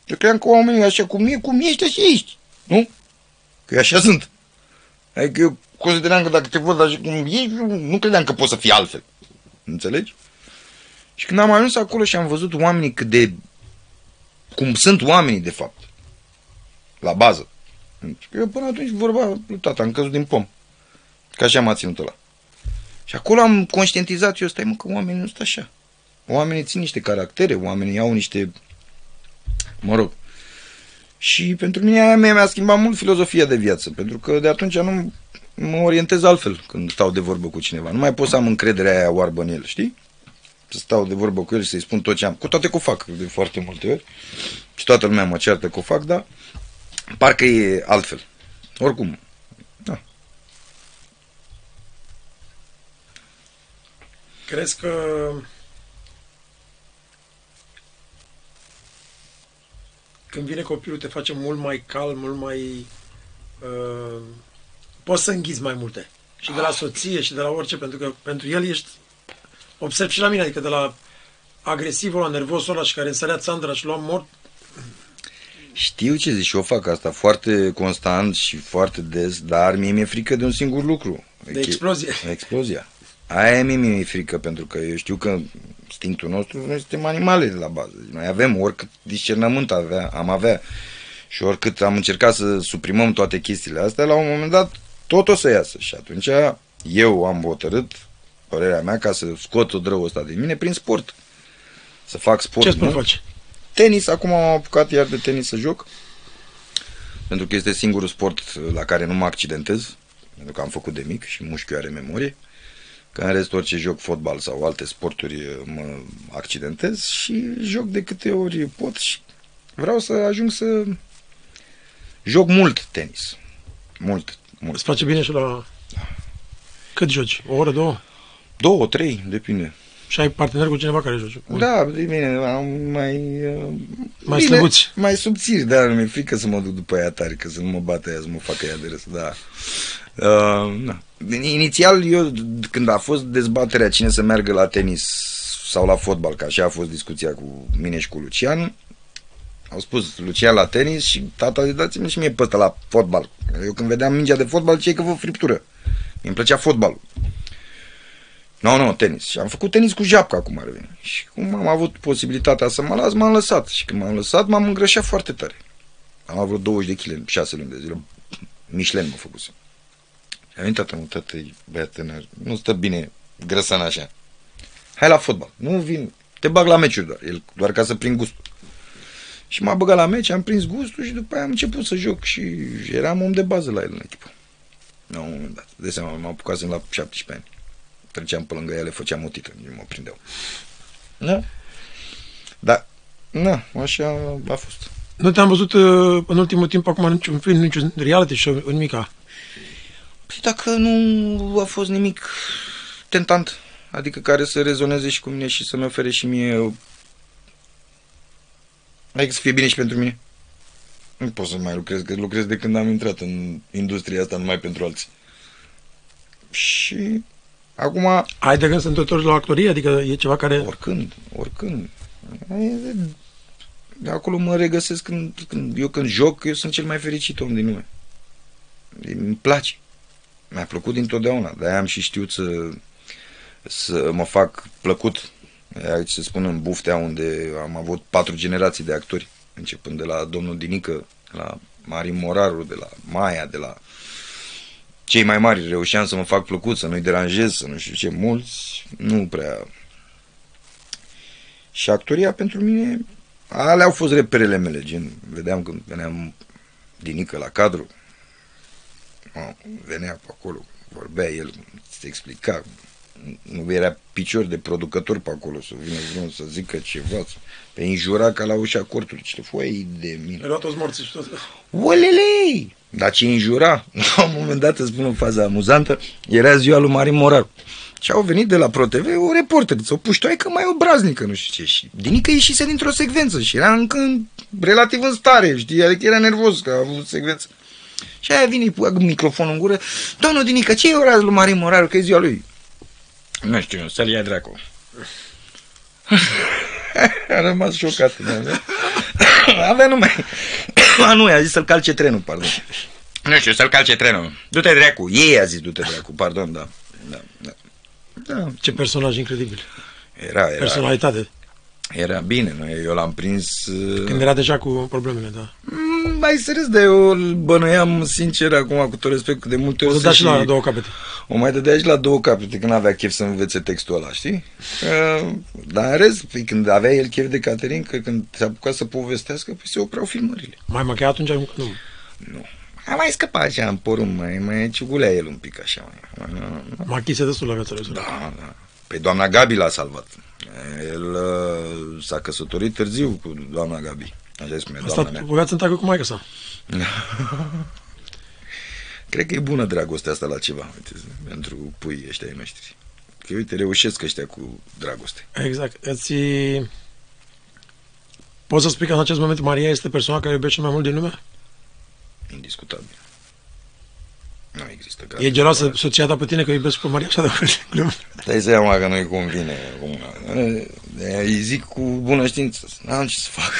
Eu credeam că oamenii așa cum e, cum ești, așa ești. Nu? Că eu așa sunt. Adică eu consideram că dacă te văd așa cum ești, eu nu credeam că poți să fii altfel. Înțelegi? Și când am ajuns acolo și am văzut oamenii cât de... cum sunt oamenii, de fapt. La bază. Eu până atunci vorba lui tata, am căzut din pom. Că așa m-a ținut ăla. Și acolo am conștientizat eu, stai mă, că oamenii nu sunt așa. Oamenii țin niște caractere, oamenii au niște mă rog. Și pentru mine aia mea mi-a schimbat mult filozofia de viață, pentru că de atunci nu mă orientez altfel când stau de vorbă cu cineva. Nu mai pot să am încrederea aia oarbă în el, știi? Să stau de vorbă cu el și să-i spun tot ce am. Cu toate că o fac de foarte multe ori. Și toată lumea mă ceartă că o fac, dar parcă e altfel. Oricum, da. Crezi că când vine copilul te face mult mai calm, mult mai... Uh, poți să înghiți mai multe. Și de la soție și de la orice, pentru că pentru el ești... Observ și la mine, adică de la agresivul la nervosul ăla și care însărea țandra și lua mort, Știu ce zici și eu fac asta foarte constant și foarte des, dar mie mi-e frică de un singur lucru. De explozie. Explozia. Aia mie mi-e frică, pentru că eu știu că instinctul nostru, noi suntem animale la bază. Noi avem oricât discernământ avea, am avea și oricât am încercat să suprimăm toate chestiile astea, la un moment dat tot o să iasă. Și atunci eu am hotărât, părerea mea, ca să scot o drăul ăsta din mine prin sport. Să fac sport. Ce sport nu? faci? Tenis, acum am apucat iar de tenis să joc. Pentru că este singurul sport la care nu mă accidentez. Pentru că am făcut de mic și mușchiul are memorie. Că în rest orice joc fotbal sau alte sporturi mă accidentez și joc de câte ori pot și vreau să ajung să joc mult tenis. Mult, mult. Îți face bine și la... Cât joci? O oră, două? Două, trei, depinde. Și ai partener cu cineva care joci? Da, de bine, am mai... uh, Mai bine, slăbuți. Mai subțiri, da, nu mi-e frică să mă duc după ea tare, că să nu mă bată ea, să mă facă ea de râs, da. Uh, na. Inițial, eu, când a fost dezbaterea cine să meargă la tenis sau la fotbal, că așa a fost discuția cu mine și cu Lucian, au spus Lucian la tenis și tata zis, dați-mi și mie pe ăsta la fotbal. Eu când vedeam mingea de fotbal, ce că vă friptură. Mi-mi plăcea fotbalul. Nu, no, nu, no, tenis. Și am făcut tenis cu japca, cum ar veni. Și cum am avut posibilitatea să mă las, m-am lăsat. Și când m-am lăsat, m-am îngrășat foarte tare. Am avut 20 de kg în 6 luni de zile. Michelin mă făcuse. Și a venit tata, mă, tată, băiat tânăr, nu stă bine grăsan așa. Hai la fotbal. Nu vin, te bag la meciuri doar, el, doar ca să prind gustul. Și m-a băgat la meci, am prins gustul și după aia am început să joc și eram om de bază la el în echipă. La un moment dat. De seama, m-am apucat la 17 ani treceam pe lângă ele, făceam o tită, nu mă prindeau. Da? Da. Na, așa a fost. Nu te-am văzut uh, în ultimul timp acum niciun film, niciun reality show, nimica. Păi dacă nu a fost nimic tentant, adică care să rezoneze și cu mine și să-mi ofere și mie Adică să fie bine și pentru mine. Nu pot să mai lucrez, că lucrez de când am intrat în industria asta numai pentru alții. Și acum Ai de gând să te întorci la actorie? Adică e ceva care... Oricând, oricând. De, de acolo mă regăsesc când, când, eu când joc, eu sunt cel mai fericit om din lume. Îmi place. Mi-a plăcut dintotdeauna. De-aia am și știut să, să mă fac plăcut. Aici se spun în Buftea, unde am avut patru generații de actori, începând de la domnul Dinică, la Marin Moraru, de la Maia, de la cei mai mari reușeam să mă fac plăcut, să nu-i deranjez, să nu știu ce, mulți nu prea. Și actoria pentru mine, alea au fost reperele mele, gen, vedeam când veneam dinică la cadru, o, venea pe acolo, vorbea el, se explica, nu era picior de producător pe acolo să vină vreun să zică ceva, să... pe înjura ca la ușa cortului, ce foi de mine. Erau toți morți și tot. Olele! Dar ce înjura, *laughs* la un moment dat, îți spun o fază amuzantă, era ziua lui Marin Morar. Și au venit de la ProTV o reporter, o puștoaică mai obraznică, nu știu ce. Și Dinică ieșise dintr-o secvență și era încă în, relativ în stare, știi, adică era nervos că a avut secvență. Și aia vine cu microfonul în gură, domnul Dinică, ce e ora lui Marin Morar, că e ziua lui? Nu știu, să-l ia dracu. a rămas șocat. Avea numai... A, nu, a zis să-l calce trenul, pardon. Nu știu, să-l calce trenul. Du-te dracu. Ei a zis du-te dracu, pardon, da. Da, da. da. Ce personaj incredibil. Era, era. Personalitate. Era bine, noi, eu l-am prins... uh, Când era deja cu problemele, da. Mm, Mai serios, dar eu îl bănuiam sincer acum, cu tot respectul, de multe O ori să da să și la două capete. O mai dădea și la două capete când avea chef să învețe textul ăla, știi? Uh, dar în rest, păi, când avea el chef de Caterin, că când se apuca să povestească, păi se opreau filmările. Mai măcar atunci nu. Nu. A mai scăpat așa în porumb, mai, mai ciugulea el un pic așa. Mai, Machise destul la viața lui. da, da. Pe doamna Gabi l-a salvat. El uh, s-a căsătorit târziu cu doamna Gabi. Așa îi spune A doamna stat mea. bogat în tacă cu maica *laughs* sa. Cred că e bună dragostea asta la ceva, uite, pentru puii ăștia ai noștri. Că uite, reușesc ăștia cu dragoste. Exact. Îți... Poți să spui că în acest moment Maria este persoana care iubește cel mai mult din lume? Indiscutabil. Nu există E grad. geloasă soția ta pe tine că iubesc pe Maria așa de mult. Dai seama că nu-i convine. acum. Îi zic cu bună știință, n-am ce să fac.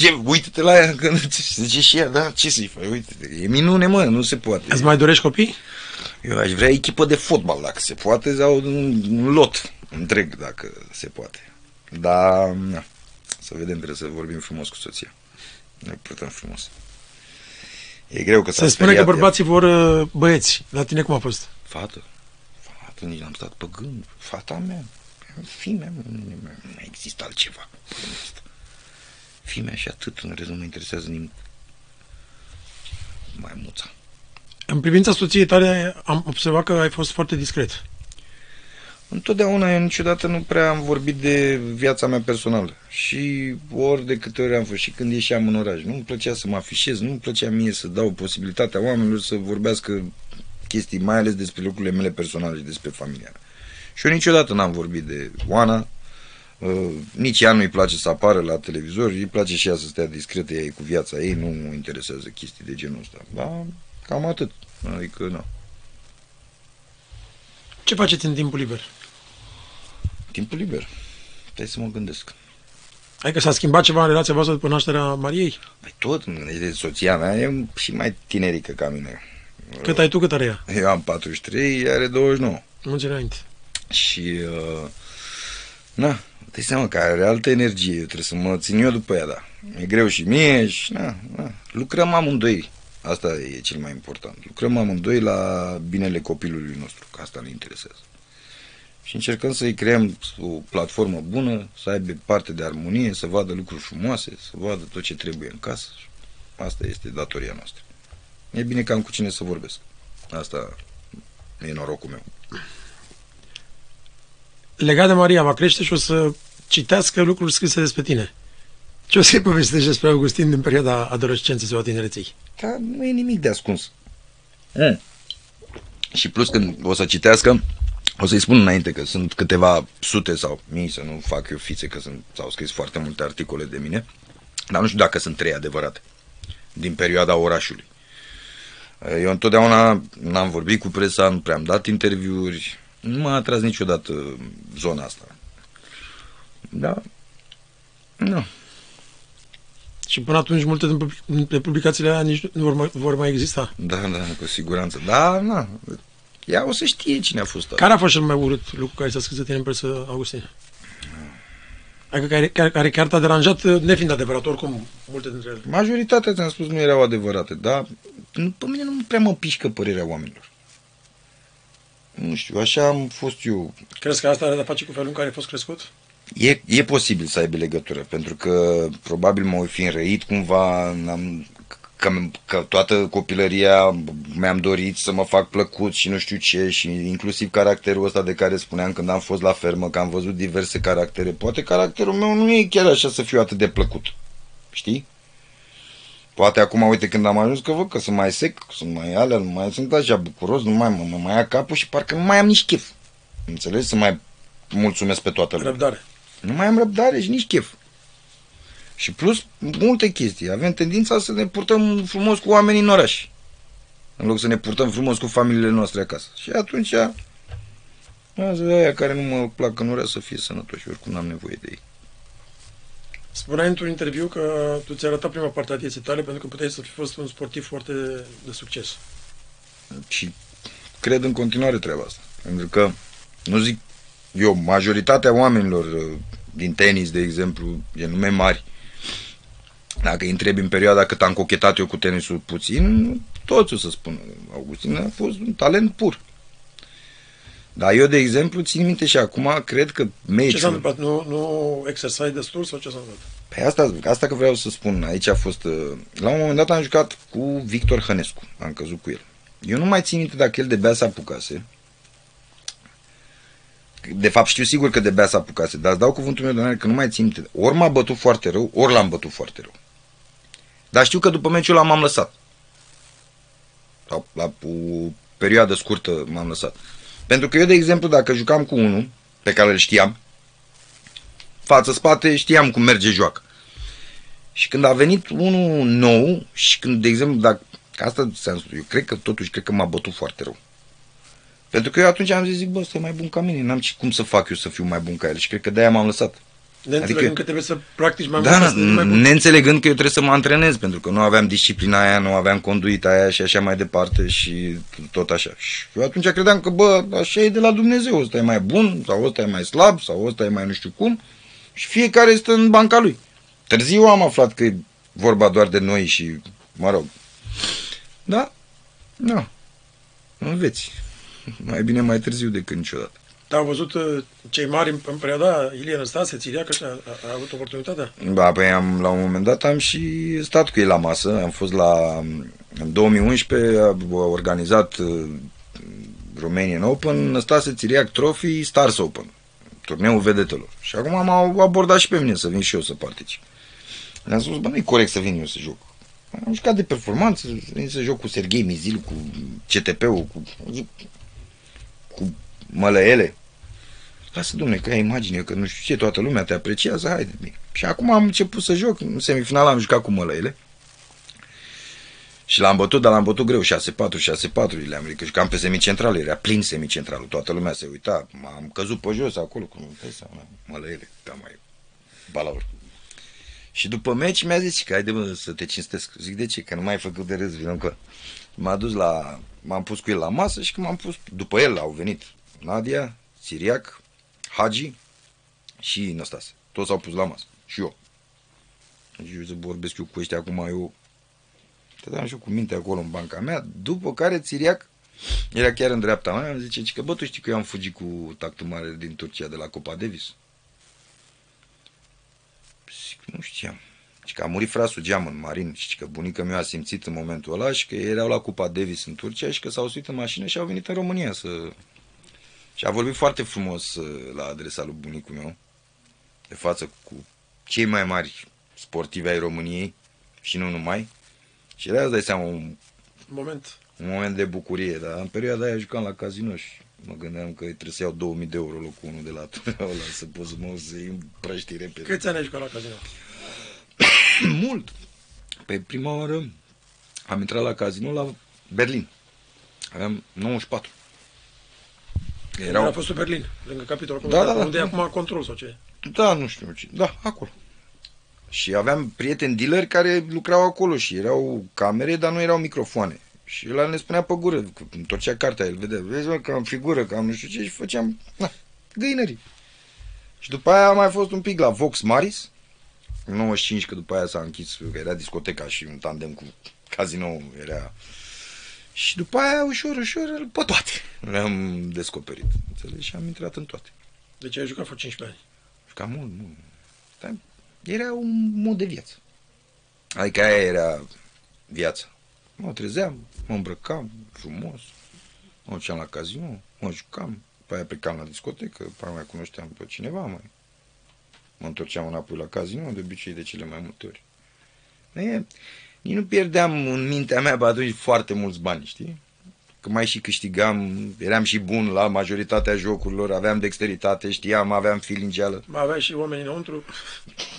Ce, uite-te la ea, că zice și ea, da, ce să-i faci, uite e minune, mă, nu se poate. Îți mai dorești copii? Eu aș vrea echipă de fotbal, dacă se poate, sau un, un lot întreg, dacă se poate. Dar, na, să vedem, trebuie să vorbim frumos cu soția. Ne purtăm frumos. E greu că s-a Se spune că speriat ea. bărbații vor uh, băieți. La tine cum a fost? Fată? Fată, nici n-am stat pe gând. Fata mea. Fimea mea. Nu, nu, nu mai există altceva. pe lumea asta. Fimea și atât. În rest nu mă interesează nimic. Mai muța. În privința soției tale am observat că ai fost foarte discret. Întotdeauna eu niciodată nu prea am vorbit de viața mea personală. Și ori de câte ori am fost și când ieșeam în oraș. Nu-mi plăcea să mă afișez, nu-mi plăcea mie să dau posibilitatea oamenilor să vorbească chestii, mai ales despre lucrurile mele personale și despre familia mea. Și eu niciodată n-am vorbit de Oana, uh, nici ea nu-i place să apară la televizor, îi place și ea să stea discretă, ea e cu viața ei, nu mă interesează chestii de genul ăsta. Dar cam atât. Adică, nu. Ce faceți în timpul liber? Timpul liber. Stai să mă gândesc. Adică s-a schimbat ceva în relația voastră după nașterea Mariei? Păi tot, de soția mea e și mai tinerică ca mine. Cât ai tu, cât are ea? Eu am 43, ea are 29. Mulți înainte. Și, uh, na, dai seama că are altă energie, eu trebuie să mă țin eu după ea, da. E greu și mie și, na, na. lucrăm amândoi. Asta e cel mai important. Lucrăm amândoi la binele copilului nostru, că asta ne interesează. Și încercăm să-i creăm o platformă bună, să aibă parte de armonie, să vadă lucruri frumoase, să vadă tot ce trebuie în casă. Asta este datoria noastră. E bine că am cu cine să vorbesc. Asta e norocul meu. Legat de Maria, va crește și o să citească lucruri scrise despre tine. Ce o să-i povestești despre Augustin din perioada adolescenței sau a tinereței? Dar nu e nimic de ascuns. Mm. Și plus când o să citească, o să-i spun înainte că sunt câteva sute sau mii, să nu fac eu fițe, că sunt, s-au scris foarte multe articole de mine, dar nu știu dacă sunt trei adevărate, din perioada orașului. Eu întotdeauna n-am vorbit cu presa, nu prea am dat interviuri, nu m-a atras niciodată zona asta. Da, nu. Și până atunci multe din public- dintre publicațiile alea nici nu vor mai, vor mai exista. Da, da, cu siguranță. Da, na. Ea o să știe cine a fost ăla. Care a fost cel mai urât lucru care s-a scris de tine în presă, Augustin? Adică care, care, care chiar te-a deranjat, nefiind adevărat, oricum, multe dintre ele. Majoritatea, ți-am spus, nu erau adevărate, dar nu- pe mine nu prea mă pișcă părerea oamenilor. Nu știu, așa am fost eu. Crezi că asta are de-a face cu felul în care ai fost crescut? E, e posibil să aibă legătură, pentru că probabil mă voi fi înrăit cumva, am, că, că toată copilăria mi-am dorit să mă fac plăcut și nu știu ce, și inclusiv caracterul ăsta de care spuneam când am fost la fermă, că am văzut diverse caractere. Poate caracterul meu nu e chiar așa să fiu atât de plăcut, știi? Poate acum, uite, când am ajuns, că văd că sunt mai sec, sunt mai alea, nu mai sunt așa bucuros, nu mai mă, mă mai ia capul și parcă nu mai am nici chef. Înțelegi? Să mai mulțumesc pe toată lumea. Răbdare. Nu mai am răbdare și nici chef. Și plus, multe chestii. Avem tendința să ne purtăm frumos cu oamenii în oraș. În loc să ne purtăm frumos cu familiile noastre acasă. Și atunci, azi aia care nu mă plac în oraș să fie sănătoși. Oricum n-am nevoie de ei. Spuneai într-un interviu că tu ți-ai arătat prima parte a vieții tale pentru că puteai să fi fost un sportiv foarte de succes. Și cred în continuare treaba asta. Pentru că, nu zic eu, majoritatea oamenilor uh, din tenis, de exemplu, e nume mari, dacă îi întrebi în perioada cât am cochetat eu cu tenisul puțin, toți o să spună. Augustin a fost un talent pur. Dar eu, de exemplu, țin minte și acum, cred că Ce s-a meciul... întâmplat? Nu, nu exersai destul sau ce s-a întâmplat? Păi asta, asta că vreau să spun, aici a fost... uh, La un moment dat am jucat cu Victor Hănescu, am căzut cu el. Eu nu mai țin minte dacă el de bea s-apucase. De fapt știu sigur că de bea s-apucase, dar îți dau cuvântul meu de onoare că nu mai țin minte. Ori m-a bătut foarte rău, ori l-am bătut foarte rău. Dar știu că după meciul ăla m-am lăsat. Sau la o perioadă scurtă m-am lăsat. Pentru că eu, de exemplu, dacă jucam cu unul pe care îl știam, față-spate, știam cum merge joacă. Și când a venit unul nou și când, de exemplu, dacă, asta ți-am spus, eu cred că totuși, cred că m-a bătut foarte rău. Pentru că eu atunci am zis, zic, bă, ăsta e mai bun ca mine, n-am ce, cum să fac eu să fiu mai bun ca el și cred că de-aia m-am lăsat. Neînțelegând Adică- că trebuie să practici mai Da, mult. da, să devii mai bun. neînțelegând că eu trebuie să mă antrenez, pentru că nu aveam disciplina aia, nu aveam conduita aia și așa mai departe și tot așa. Și eu atunci credeam că, bă, așa e de la Dumnezeu, ăsta e mai bun, sau ăsta e mai slab, sau ăsta e mai nu știu cum, și fiecare stă în banca lui. Târziu am aflat că e vorba doar de noi și, mă rog, da, nu, înveți. Mai bine mai târziu decât niciodată. Da, au văzut uh, cei mari în, în perioada Ilie Năstase, Țiriac, așa, a, a, avut oportunitatea? Da, păi am, la un moment dat am și stat cu ei la masă. Am fost la... În 2011 a organizat uh, Romanian Open, Năstase Țiriac Trophy, Stars Open, turneul vedetelor. Și acum m-au abordat și pe mine să vin și eu să particip. Le-am spus, bă, nu e corect să vin eu să joc. Am jucat de performanță, vin să joc cu Serghei Mizil, cu CTP-ul, cu, zic, cu mălăele. Lasă, domne, că ai imagine, că nu știu ce, toată lumea te apreciază, haide, bine. Și acum am început să joc, în semifinal am jucat cu mălăile. Și l-am bătut, dar l-am bătut greu, 6-4, 6-4, le-am adică jucam pe semicentral, era plin semicentralul, toată lumea se uita, am căzut pe jos acolo, cum dai seama, mălăile, ca mai balaur. Și după meci mi-a zis că haide mă să te cinstesc. Zic de ce? Că nu mai ai făcut de râs, vină că M-a dus la, m-am pus cu el la masă și când m-am pus, după el au venit Nadia, Siriac, Hagi și Năstase. Toți s-au pus la masă. Și eu. Și eu să vorbesc eu cu ăștia acum, eu stăteam și eu cu minte acolo în banca mea, după care Țiriac era chiar în dreapta mea, îmi zice că bă, tu știi că eu am fugit cu tactul mare din Turcia de la Copa Davis? Zic, nu știam. Și că a murit frasul Geamăn, Marin, și că bunica mea a simțit în momentul ăla și că erau la Cupa Davis în Turcia și că s-au suit în mașină și au venit în România să... Și a vorbit foarte frumos uh, la adresa lui bunicul meu, de față cu cei mai mari sportivi ai României și nu numai. Și era, îți dai seama, un, Moment. un moment de bucurie, dar în perioada aia jucam la casino și mă gândeam că trebuie să iau 2000 de euro locul unul de la turneul *laughs* ăla, să pot să mă să îi împrăști repede. Câți ani ai jucat la casino? *coughs* Mult. Pe prima oară am intrat la casino la Berlin. Aveam 94. Era Erau... a fost în Berlin, lângă capitolul Da, da, da. unde e Da. acum control sau ce? Da, nu știu ce. Da, acolo. Și aveam prieteni dealeri care lucrau acolo și erau camere, dar nu erau microfoane. Și el ne spunea pe gură, că întorcea cartea, el vedea, vezi mă, că am figură, că am nu știu ce, și făceam, na, găinării. Și după aia am mai fost un pic la Vox Maris, în 95, că după aia s-a închis, că era discoteca și un tandem cu casino era... Și după aia, ușor, ușor, pe toate le-am descoperit, înțelegi? Și am intrat în toate. Deci ai jucat vreo 15 ani. Și cam mult, mult. Dar era un mod de viață. Adică aia era viața. Mă trezeam, mă îmbrăcam frumos, mă duceam la casino, mă jucam, pe aia plecam la discotecă, pe aia mai cunoșteam pe cineva, mai mă întorceam înapoi la casino, de obicei de cele mai multe ori. E, nici nu pierdeam în mintea mea pe atunci foarte mulți bani, știi? Că mai și câștigam, eram și bun la majoritatea jocurilor, aveam dexteritate, știam, aveam filingeală. Mai aveai și oameni înăuntru.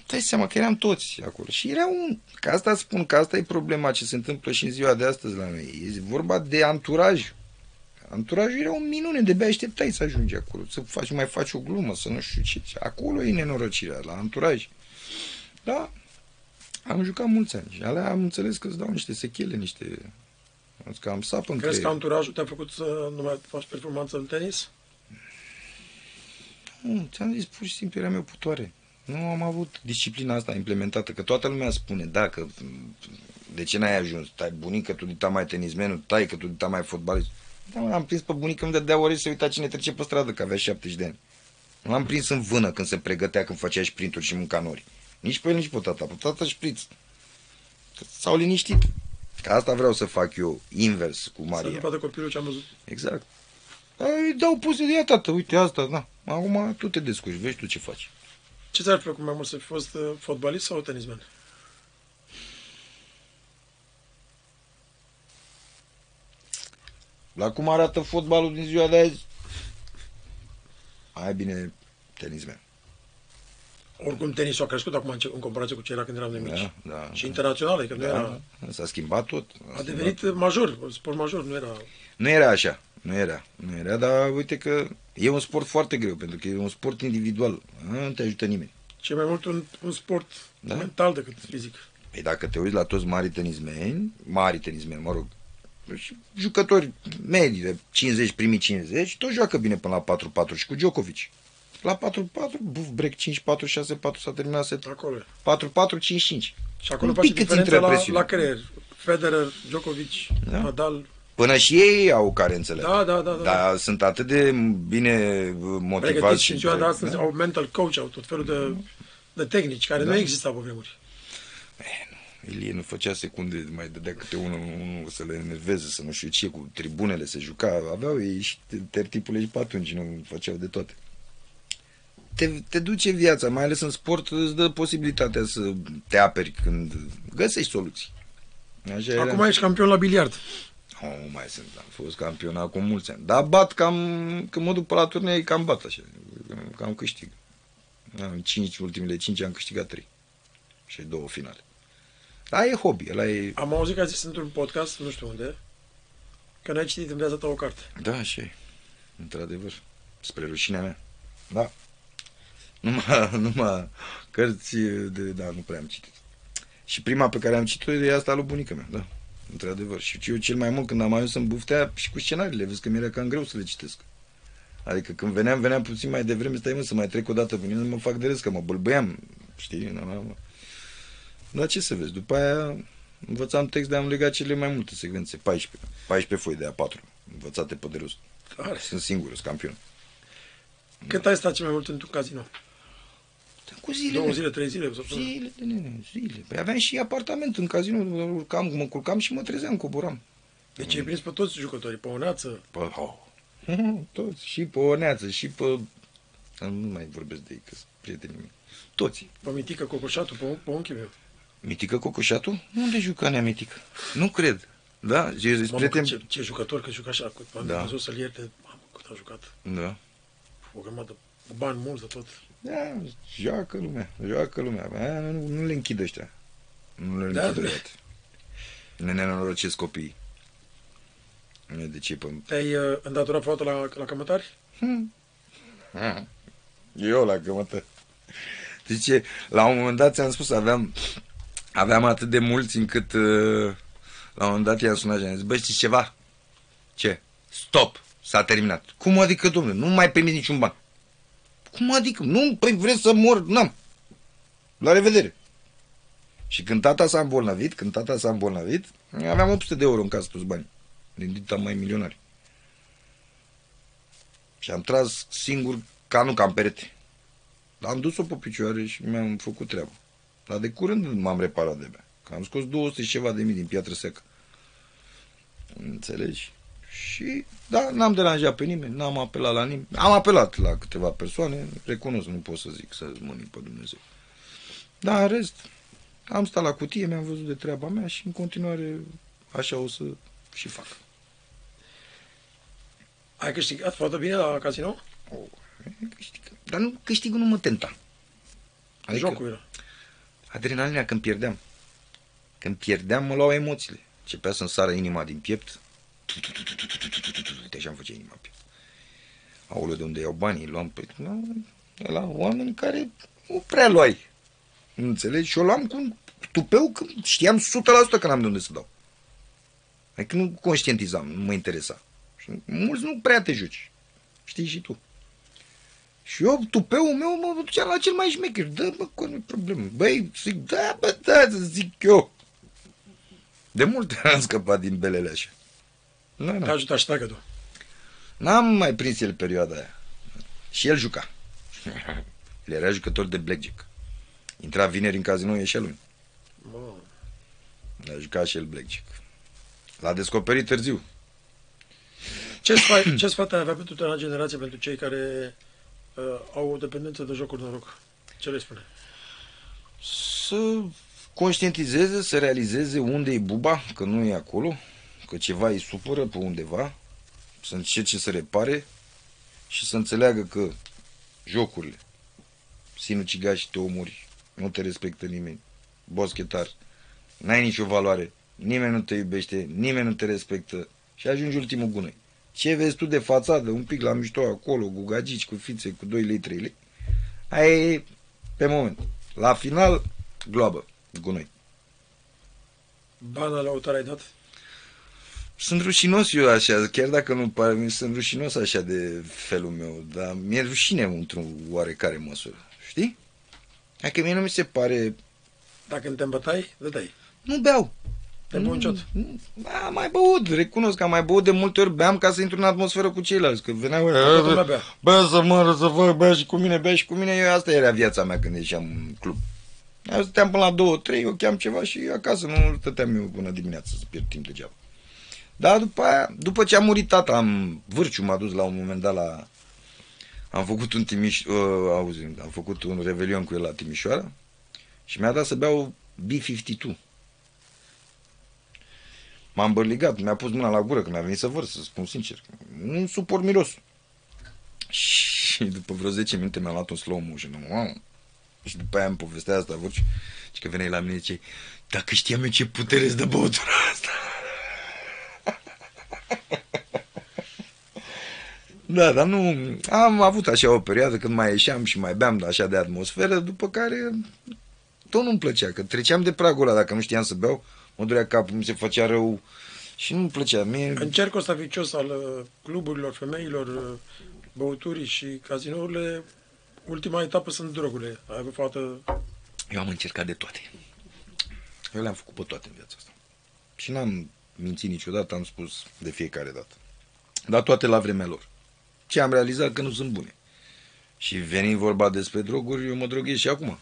Dai seama că eram toți acolo. Și era un... Că asta spun, că asta e problema ce se întâmplă și în ziua de astăzi la noi. E vorba de anturaj. Anturajul era o minune, de bea așteptai să ajungi acolo. Să faci, mai faci o glumă, să nu știu ce. Acolo e nenorocirea, la anturaj. Da, am jucat mulți ani și alea am înțeles că îți dau niște sechele, niște... Că am sapă în Crezi că creier. anturajul te-a făcut să nu mai faci performanță în tenis? Nu, ți-am zis, pur și simplu eram eu putoare. Nu am avut disciplina asta implementată, că toată lumea spune, dacă, de ce n-ai ajuns? Tai bunică, tu dita mai tenismenul, tai că tu dita mai fotbalist. Da, mă, am prins pe bunică, îmi dădea ore să uita cine trece pe stradă, că avea 70 de ani. Nu l-am prins în vână când se pregătea, când făcea și printuri și mânca nori. Nici pe el, nici pe tata. Pe tata șpriț. Că s-au liniștit. Că asta vreau să fac eu, invers cu Să Maria. nu vadă copilul ce am văzut. Exact. Dar îi dau puse de ea, tată, uite asta, da. Acum tu te descurci, vezi tu ce faci. Ce ți-ar plăcut mai mult să fi fost uh, fotbalist sau tenismen? La cum arată fotbalul din ziua de azi, mai bine tenismen. Oricum tenisul a crescut acum în ce- în comparație cu ce era când eram de mici. Da, da, și da. internaționale, că nu era... Da, s-a schimbat tot. A devenit major, sport major, nu era... Nu era așa, nu era, nu era, dar uite că e un sport foarte greu, pentru că e un sport individual, nu te ajută nimeni. Ce mai mult un, un sport Da. mental decât fizic. Păi dacă te uiți la toți mari tenismeni, mari tenismeni, mă rog, și jucători medii de 50, primii 50, tot joacă bine până la 4-4 și cu Djokovic. La 4-4, buf, break 5-4, 6-4 s-a terminat set 4-4, Acolo. e. 5-5. Și acolo Un face pic îți diferența intră la, presiune. la creier. Federer, Djokovic, Da. Nadal. Până și ei au carențele. Da, da, da. da. Dar sunt atât de bine motivați Pregătiți și și în ziua de astăzi da? au mental coach, au tot felul de, de tehnici care Da. nu existau pe vremuri. Ilie nu făcea secunde, mai dădea câte unul, unul să le enerveze, să nu știu ce, cu tribunele se juca. Aveau ei și tertipule și pe atunci, nu făceau de toate. Te, te duce viața, mai ales în sport, îți dă posibilitatea să te aperi când găsești soluții. Așa era. Acum ești campion la biliard. Nu mai sunt, am fost campion acum mulți ani. Dar bat cam, când mă duc pe la turnee, cam bat așa, cam câștig. În cinci, ultimele cinci am câștigat trei. Și două finale. Dar e hobby, ăla e... Am auzit că a zis într-un podcast, nu știu unde, că n-ai citit în viața ta o carte. Da, așa e. Într-adevăr. Spre rușinea mea. Da. Numai, *laughs* numai cărți de... Da, nu prea am citit. Și prima pe care am citit-o e asta lui bunica mea, da. Într-adevăr. Și eu cel mai mult când am ajuns în buftea și cu scenariile, vezi că mi-era cam greu să le citesc. Adică când veneam, veneam puțin mai devreme, stai mă să mai trec o dată prin ele, mă fac de râs, că mă bâlbăiam, știi? n- n- Dar ce să vezi, după aia învățam text de am legat cele mai multe secvențe, 14, 14 foi de A4, învățate pe de rost. Tare. Sunt singur, sunt campion. Cât ai stat cel mai mult într-un casino? Cu zile. Două zile, trei zile? o săptămână? Zile, de nene, zile. Păi aveam și apartament în casino, urcam, mă culcam și mă trezeam, coboram. Deci ai prins pe toți jucătorii, pe o neață. Pe, oh. Toți, și pe Oneață, și pe... Nu mai vorbesc de ei, că sunt prietenii mei. Toți. Pe Mitică Cocoșatu, pe, pe unchiul meu. Mitică Cocoșatu? Unde juca nea Mitică? Nu cred. Da? Și Mamă, prieten... ce, ce jucător, că juca așa, cât am Da. văzut să-l ierte, mamă, cât a jucat. Da. O grămadă, cu bani mulți de tot. Da, joacă lumea, joacă lumea. A, nu, nu le închid ăștia. Nu le Da, închid da. odată. Ne nenorocesc copiii. Nu e de ce pe... Te-ai uh, îndatorat vreodată la, la cămătari? Ah, Eu la cămătă. Zice, la un moment dat ți-am spus, aveam, aveam atât de mulți încât uh, la un moment dat i-am sunat și am zis, bă, știți ceva? Ce? Stop! S-a terminat. Cum adică, domnule? Nu mai primiți niciun ban. Cum adică? Nu, păi vreți să mor? N-am. La revedere. Și când tata s-a îmbolnăvit, când tata s-a îmbolnăvit, aveam 800 de euro în casă toți bani. Din dita mai milionari. Și am tras singur ca nu cam perete. Am dus-o pe picioare și mi-am făcut treaba. Dar de curând m-am reparat de bea. Că am scos 200 și ceva de mii din piatră secă. Înțelegi? Și, da, n-am deranjat pe nimeni, n-am apelat la nimeni. Am apelat la câteva persoane, recunosc, nu pot să zic să mânic pe Dumnezeu. Dar în rest, am stat la cutie, mi-am văzut de treaba mea și în continuare așa o să și fac. Ai câștigat foarte bine la casino? Câștig. Dar nu, câștigul nu mă tenta. Adică... Jocul era. Adrenalina când pierdeam. Când pierdeam, mă luau emoțiile. Începea să-mi sară inima din piept. Uite așa îmi făcea inima în piept. Aoleu, de unde iau banii? Luam pe... La oameni care nu prea luai. Înțelegi? Și o luam cu un tupeu că știam 100% că n-am de unde să dau. Adică nu conștientizam, nu mă interesa. Și mulți nu prea te juci. Știi și tu. Și eu, tupeul meu, mă duceam la cel mai șmecher. Dă, bă, cu nu problemă. Băi, zic, da, bă, da, să zic eu. De multe ori *laughs* am scăpat din belele așa. Nu, Te nu. ajutat și tagă tu. N-am mai prins el perioada aia. Și el juca. *laughs* El era jucător de blackjack. Intra vineri în casino, ieșea luni. Bă, A jucat și el blackjack. L-a descoperit târziu. Ce sfat, ce sfat ai avea pentru tânăra generație, pentru cei care uh, au o dependență de jocuri de noroc? Ce le spune? să conștientizeze, să realizeze unde e buba, că nu e acolo, că ceva îi supără pe undeva, să încerce să repare și să înțeleagă că jocurile, sinucigași te omori, nu te respectă nimeni, boschetar, n-ai nicio valoare, nimeni nu te iubește, nimeni nu te respectă și ajungi ultimul gunoi. Ce vezi tu de fațadă, un pic la mișto acolo, cu gagici, cu fițe, cu 2 lei, 3 lei, aia e Pe moment. La final, globă, gunoi. Bana la autor ai dat? Sunt rușinos eu așa, chiar dacă nu pare, mi sunt rușinos așa de felul meu, dar mi-e rușine într-o oarecare măsură, știi? Adică mie nu mi se pare... Dacă nu te îmbătai, dădeai. Nu beau. Te bunciot. Nu, Da, mai băut, recunosc că am mai băut de multe ori, beam ca să intru în atmosferă cu ceilalți, că veneau... Toată lumea bea. Bă, să mă, să vă, bea și cu mine, bea și cu mine, eu asta era viața mea când ieșeam în club. Eu stăteam până la două, trei, eu cheam ceva și acasă, nu stăteam eu până dimineața să pierd timp degeaba. Dar după aia, după ce a murit tata, am, Vârciu m-a dus la un moment dat la... Am făcut un Timiș... Uh, auzi, am făcut un revelion cu el la Timișoara și mi-a dat să beau B52. M-am bărligat, mi-a pus mâna la gură când mi-a venit să vărs, să spun sincer. Nu suport mirosul. Și după vreo 10 minute mi-a luat un slow motion. Wow. Și după aia îmi povestea asta, Vârciu. Și că veneai la mine zice, dacă știam eu ce putere îți dă băutura asta. *laughs* Da, dar nu... Am avut așa o perioadă când mai ieșeam și mai beam așa de atmosferă, după care tot nu-mi plăcea, că treceam de pragul ăla, dacă nu știam să beau, mă durea capul, mi se făcea rău și nu-mi plăcea. Mie... Încercul ăsta vicios al uh, cluburilor, femeilor, uh, băuturii și cazinourile, ultima etapă sunt drogurile. Ai avut fată... Eu am încercat de toate. Eu le-am făcut pe toate în viața asta. Și n-am mințit niciodată, am spus de fiecare dată. Dar toate la vremea lor. Ce am realizat că nu sunt bune. Și venind vorba despre droguri, eu mă droghez și acum.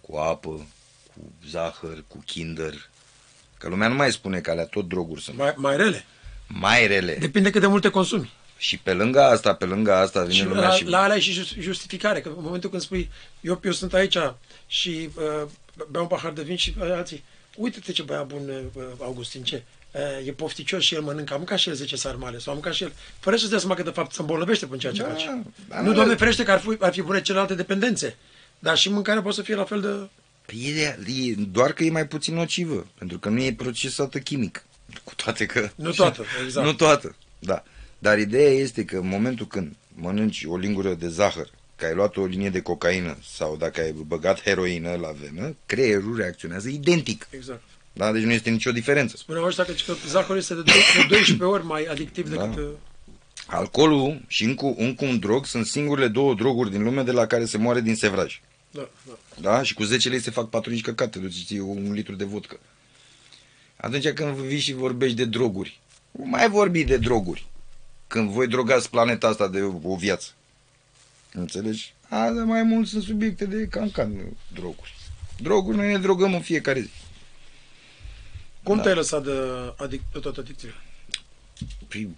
Cu apă, cu zahăr, cu kinder. Că lumea nu mai spune că alea tot droguri sunt. Mai, mai rele. Mai rele. Depinde cât de multe consumi. Și pe lângă asta, pe lângă asta vine Și lumea la, și... la alea e și just- justificare, că în momentul când spui eu, eu sunt aici și uh, beau un pahar de vin și uh, alții, uite-te ce băiat bun uh, Augustin, ce? Uh, e pofticios și el mănâncă, a mâncat și el 10 sarmale, sau a mâncat și el, fără să-ți dea seama că de fapt se îmbolnăvește prin ceea ce Da, face. da, nu, da. doamne ferește că ar fi, ar fi bune celelalte dependențe, dar și mâncarea poate să fie la fel de... Păi e, e, doar că e mai puțin nocivă, pentru că nu e procesată chimic. Cu toate că... Nu toată, *laughs* exact. Nu toată, da. Dar ideea este că în momentul când mănânci o lingură de zahăr, că ai luat o linie de cocaină sau dacă ai băgat heroină la venă, creierul reacționează identic. Exact. Da? Deci nu este nicio diferență. Spuneau ăștia că, că zahărul este de, doi- de 12 ori mai adictiv Da. decât... uh, Alcoolul și încă, încă un drog sunt singurele două droguri din lume de la care se moare din sevraj. Da, da. Da? Și cu 10 lei se fac 4 căcate, duci ție un litru de vodcă. Atunci când vii și vorbești de droguri, mai vorbi de droguri. Când voi drogați planeta asta de o viață. Înțelegi? A, dar mai mult sunt subiecte de cancan, nu droguri. Droguri noi ne drogăm în fiecare zi. Cum Da. te-ai lăsat de, adic- de toate adicțiile? Păi,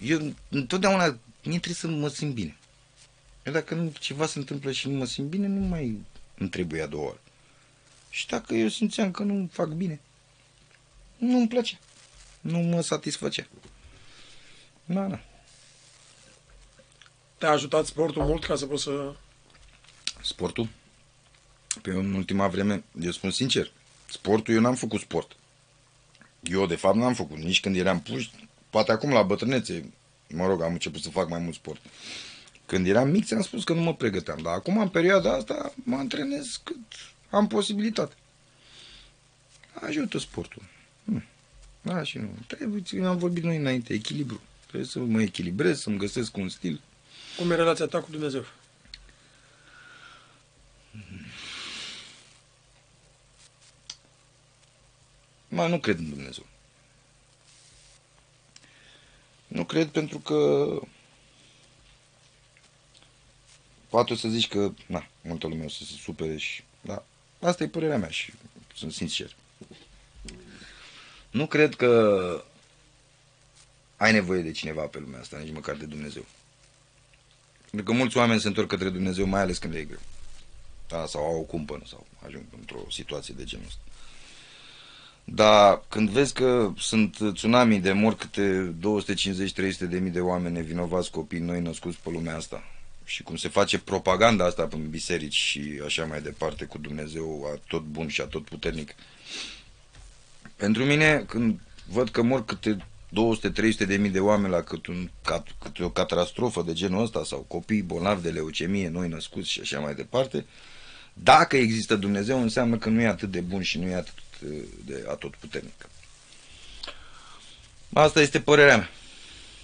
Eu întotdeauna, mie trebuie să mă simt bine. Eu dacă nu, ceva se întâmplă și nu mă simt bine, nu mai îmi trebuie a doua oară. Și dacă eu simțeam că nu fac bine, nu îmi plăcea. Nu mă satisfăcea. Da, da. Te-a ajutat sportul mult ca să poți să... Sportul? Pe în ultima vreme, eu spun sincer, sportul, eu n-am făcut sport. Eu, de fapt, n-am făcut. Nici când eram puși, poate acum la bătrânețe, mă rog, am început să fac mai mult sport. Când eram mic, ți-am spus că nu mă pregăteam. Dar acum, în perioada asta, mă antrenez cât am posibilitate. Ajută sportul. Hm. Da, și nu. Trebuie, am vorbit noi înainte, echilibru. Trebuie să mă echilibrez, să-mi găsesc un stil. Cum e relația ta cu Dumnezeu? Mă, nu cred în Dumnezeu. Nu cred pentru că poate o să zici că, na, multă lume o să se supere și, da, asta e părerea mea și sunt sincer. Nu cred că ai nevoie de cineva pe lumea asta, nici măcar de Dumnezeu. Pentru că mulți oameni se întorc către Dumnezeu, mai ales când le e greu. Da, sau au o cumpănă sau ajung într-o situație de genul ăsta. Dar când vezi că sunt tsunami de mor câte 250-300 de mii de oameni nevinovați copii noi născuți pe lumea asta și cum se face propaganda asta în biserici și așa mai departe cu Dumnezeu a tot bun și a tot puternic. Pentru mine, când văd că mor câte 200-300 de mii de oameni la cât, un, cat, cât o catastrofă de genul ăsta sau copii bolnavi de leucemie, noi născuți și așa mai departe, dacă există Dumnezeu, înseamnă că nu e atât de bun și nu e atât de atot puternic. Asta este părerea mea.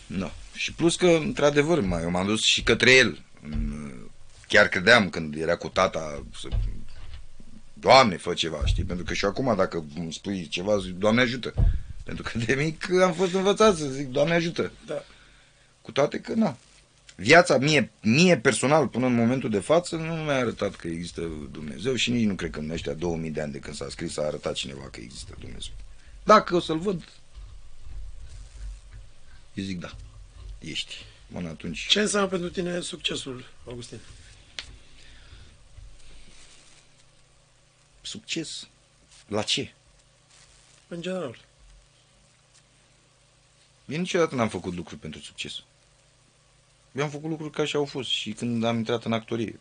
No. Și plus că, într-adevăr, mai eu m-am dus și către el. Chiar credeam când era cu tata să Doamne, fă ceva, știi? Pentru că și acum dacă îmi spui ceva, zic, Doamne ajută. Pentru că de mic am fost învățat să zic, Doamne ajută. Da. Cu toate că, na, viața mie, mie personal, până în momentul de față, nu mi-a arătat că există Dumnezeu și nici nu cred că în ăștia 2000 de ani de când s-a scris s-a arătat cineva că există Dumnezeu. Dacă o să-l văd, eu zic da, ești. Bun, atunci... Ce înseamnă pentru tine succesul, Augustin? Succes? La ce? În general. Eu niciodată n-am făcut lucruri pentru succes. Eu am făcut lucruri ca și au fost și când am intrat în actorie.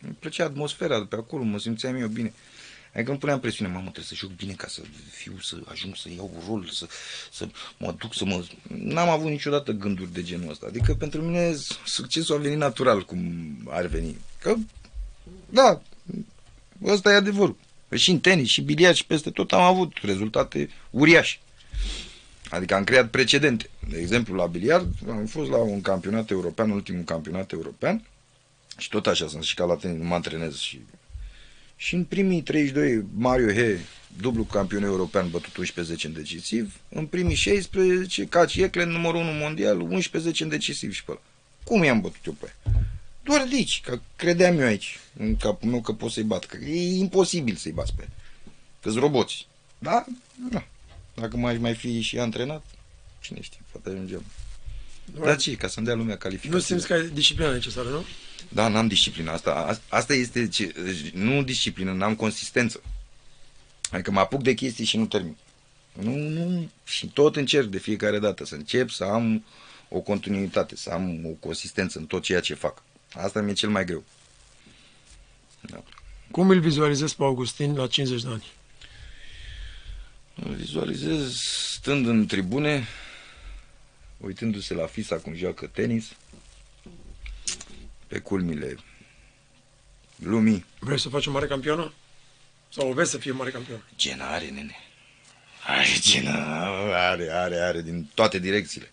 Îmi plăcea atmosfera de pe acolo, mă simțeam eu bine. Adică îmi puneam presiune, mamă, trebuie să joc bine ca să fiu, să ajung să iau rol, să, să mă duc, să mă... N-am avut niciodată gânduri de genul ăsta. Adică pentru mine succesul a venit natural, cum ar veni. Că, da, ăsta e adevărul. Păi și în tenis, și biliard, și peste tot am avut rezultate uriașe. Adică am creat precedente. De exemplu, la biliard am fost la un campionat european, ultimul campionat european, și tot așa sunt și ca la tenis, nu mă antrenez și... Și în primii 32, Mario He, dublu campion european, bătut 11-10 în decisiv. În primii 16, Caci Eclen, numărul 1 mondial, 11-10 în decisiv și pe ăla. Cum i-am bătut eu pe aia? Doar de aici, că credeam eu aici, în capul meu, că pot să-i bat. Că e imposibil să-i bați pe aia. Că-s roboți. Da? Da. Dacă mai mai fi și antrenat, cine știe, poate ajungem. Dar ce, ca să-mi dea lumea calificație. Nu simți că ai disciplina necesară, nu? Da, n-am disciplină. Asta, asta este, ce, nu disciplină, n-am consistență. Adică mă apuc de chestii și nu termin. Nu, nu, și tot încerc de fiecare dată să încep să am o continuitate, să am o consistență în tot ceea ce fac. Asta mi-e cel mai greu. Da. Cum îl vizualizezi pe Augustin la 50 de ani? Îl vizualizez stând în tribune, uitându-se la fisa cum joacă tenis, pe culmile lumii. Vrei să faci o mare campionă? Sau vezi să fie mare campionă? Gena are, nene. Are Gena, are, are, are, din toate direcțiile.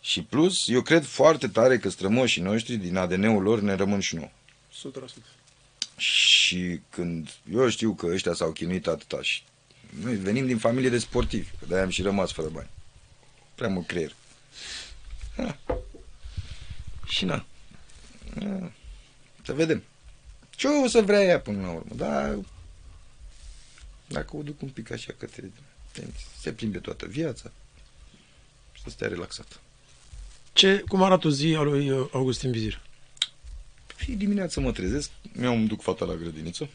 Și plus, eu cred foarte tare că strămoșii noștri, din ADN-ul lor, ne rămân și nouă. 100%. Și când eu știu că ăștia s-au chinuit atâta și noi venim din familie de sportivi, că de-aia am și rămas fără bani. Prea mult creier. Ha. Și na. Ha. Să vedem. Ce o să vrea ea până la urmă, dar dacă o duc un pic așa către se plimbe toată viața și să stea relaxat. Ce, cum arată o zi a lui uh, Augustin Vizir? Și dimineața mă trezesc, eu îmi duc fata la grădiniță,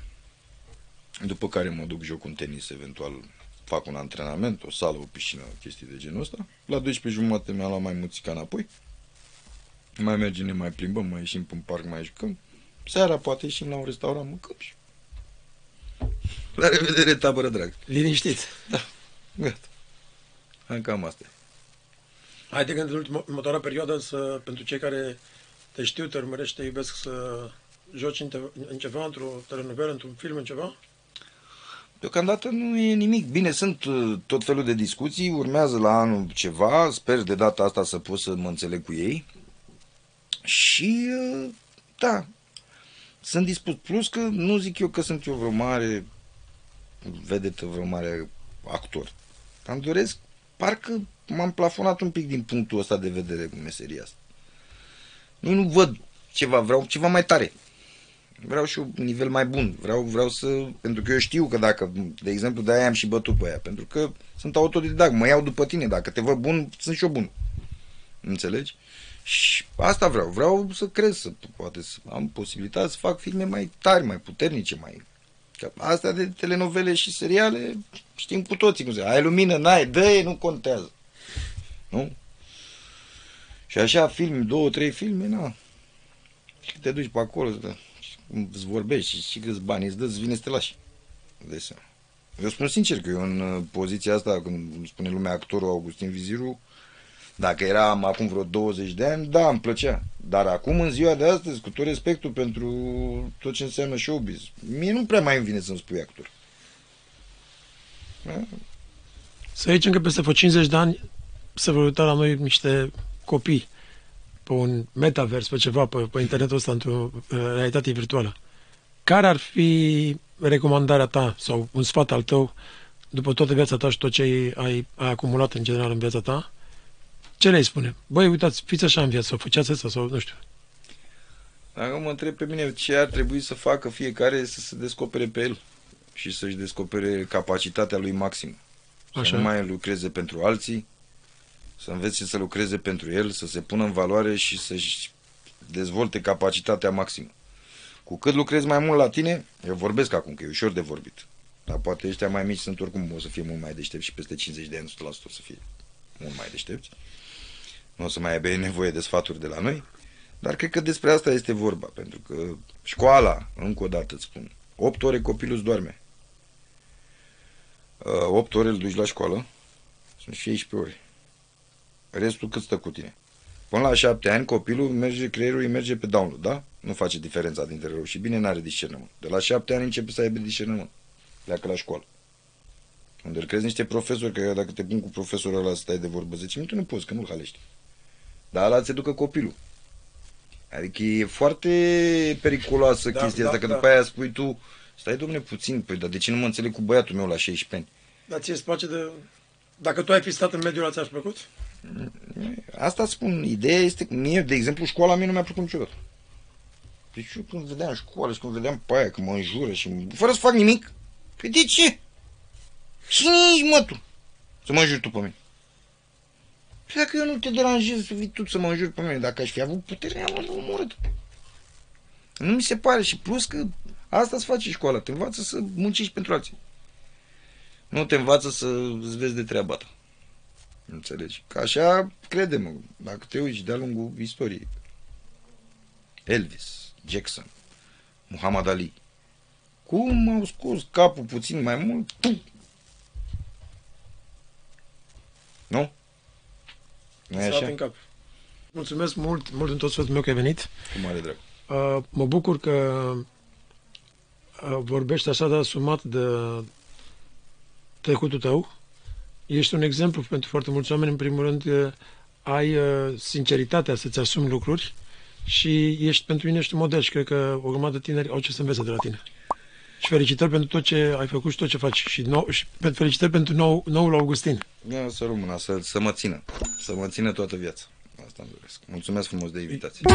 după care mă duc joc un tenis, eventual fac un antrenament, o sală, o piscină, chestii de genul ăsta. La 12 jumate mi-am luat mai muțica înapoi. Mai mergem, ne mai plimbăm, mai ieșim pe un parc, mai jucăm. Seara poate ieșim la un restaurant, mâncăm și... La revedere, tabără drag. Liniștit. Da, gata. Hai cam asta Hai de gând în următoarea perioadă să, pentru cei care te știu, te urmărești, te iubesc să joci în, te, în ceva, într-o telenovelă, într-un film, în ceva? Deocamdată nu e nimic. Bine, sunt uh, tot felul de discuții, urmează la anul ceva, sper de data asta să pot să mă înțeleg cu ei. Și, uh, da, sunt dispus. Plus că nu zic eu că sunt eu vreo mare vedetă, vreo mare actor. Îmi doresc, parcă m-am plafonat un pic din punctul ăsta de vedere cu meseria asta. Eu nu văd ceva, vreau ceva mai tare. Vreau și un nivel mai bun. Vreau, vreau să... Pentru că eu știu că dacă, de exemplu, de-aia am și bătut pe aia. Pentru că sunt autodidact. Mă iau după tine. Dacă te văd bun, sunt și eu bun. Înțelegi? Și asta vreau. Vreau să cresc, să poate să am posibilitatea să fac filme mai tari, mai puternice, mai... Că astea de telenovele și seriale știm cu toții cum se Ai lumină, n-ai, dă nu contează. Nu? Și așa, filme, două, trei filme, na. Și te duci pe acolo, îți vorbești și, și câți bani îți dă, îți vine să te lași. Deci, Eu spun sincer că eu în uh, poziția asta, când îmi spune lumea actorul Augustin Viziru, dacă eram acum vreo 20 de ani, da, îmi plăcea. Dar acum, în ziua de astăzi, cu tot respectul pentru tot ce înseamnă showbiz, mie nu prea mai îmi vine să-mi spui actor. Da? Să zicem că peste vreo 50 de ani se vor uita la noi niște copii pe un metavers, pe ceva, pe, pe internetul ăsta, într-o uh, realitate virtuală. Care ar fi recomandarea ta sau un sfat al tău după toată viața ta și tot ce ai, ai, ai acumulat în general în viața ta? Ce le spune? Băi, uitați, fiți așa în viață, sau făceați asta, sau nu știu. Dacă mă întreb pe mine ce ar trebui să facă fiecare să se descopere pe el și să-și descopere capacitatea lui maxim. Să Așa. nu mai lucreze pentru alții, să învețe să lucreze pentru el, să se pună în valoare și să-și dezvolte capacitatea maximă. Cu cât lucrezi mai mult la tine, eu vorbesc acum, că e ușor de vorbit. Dar poate ăștia mai mici sunt oricum, o să fie mult mai deștepți și peste 50 de ani, 100% o să fie mult mai deștepți. Nu o să mai aibă ei nevoie de sfaturi de la noi. Dar cred că despre asta este vorba, pentru că școala, încă o dată îți spun, 8 ore copilul îți doarme. 8 ore îl duci la școală, sunt 16 ore. Restul cât stă cu tine? Până la 7 ani copilul merge, creierul îi merge pe download, da? Nu face diferența dintre rău și bine, n-are discernământ. De la 7 ani începe să aibă discernământ. Pleacă la școală. Unde îl crezi niște profesori, că dacă te pun cu profesorul ăla să stai de vorbă 10 minute, nu poți, că nu-l halești. Dar ăla ți educă copilul. Adică e foarte periculoasă Da, chestia da, asta, că da. după aia spui tu, stai domne puțin, păi dar de ce nu mă înțeleg cu băiatul meu la 16 ani? Dar ție îți place de... Dacă tu ai fi stat în mediul ăla, ți-aș plăcut? Asta spun, ideea este, că mie, de exemplu, școala mie nu mi-a plăcut niciodată. Deci eu când vedeam școală și când vedeam pe aia că mă înjură și fără să fac nimic, păi de ce? Cine ești, mă, tu? Să mă înjuri tu pe mine. Păi dacă eu nu te deranjez să vii tu să mă înjuri pe mine, dacă aș fi avut putere, am omorât. Nu mi se pare și plus că asta îți face școala, te învață să muncești pentru alții. Nu te învață să îți vezi de treaba ta. Înțelegi? Că așa, crede-mă, dacă te uiți de-a lungul istoriei. Elvis, Jackson, Muhammad Ali. Cum au scos capul puțin mai mult? Pum! Nu? Nu e Să așa? în cap. Mulțumesc mult, mult din tot sufletul meu că ai venit. Cu mare drag. Uh, mă bucur că uh, vorbești așa de asumat de trecutul tău. Ești un exemplu pentru foarte mulți oameni. În primul rând, uh, ai uh, sinceritatea să-ți asumi lucruri și ești pentru mine ești un model și cred că o grămadă de tineri au ce să învețe de la tine. Și felicitări pentru tot ce ai făcut și tot ce faci. Și, nou, și pe- felicitări pentru nou, noul Augustin. Ia să rămână, să, să mă țină. Să mă țină toată viața. Asta îmi doresc. Mulțumesc frumos de invitație.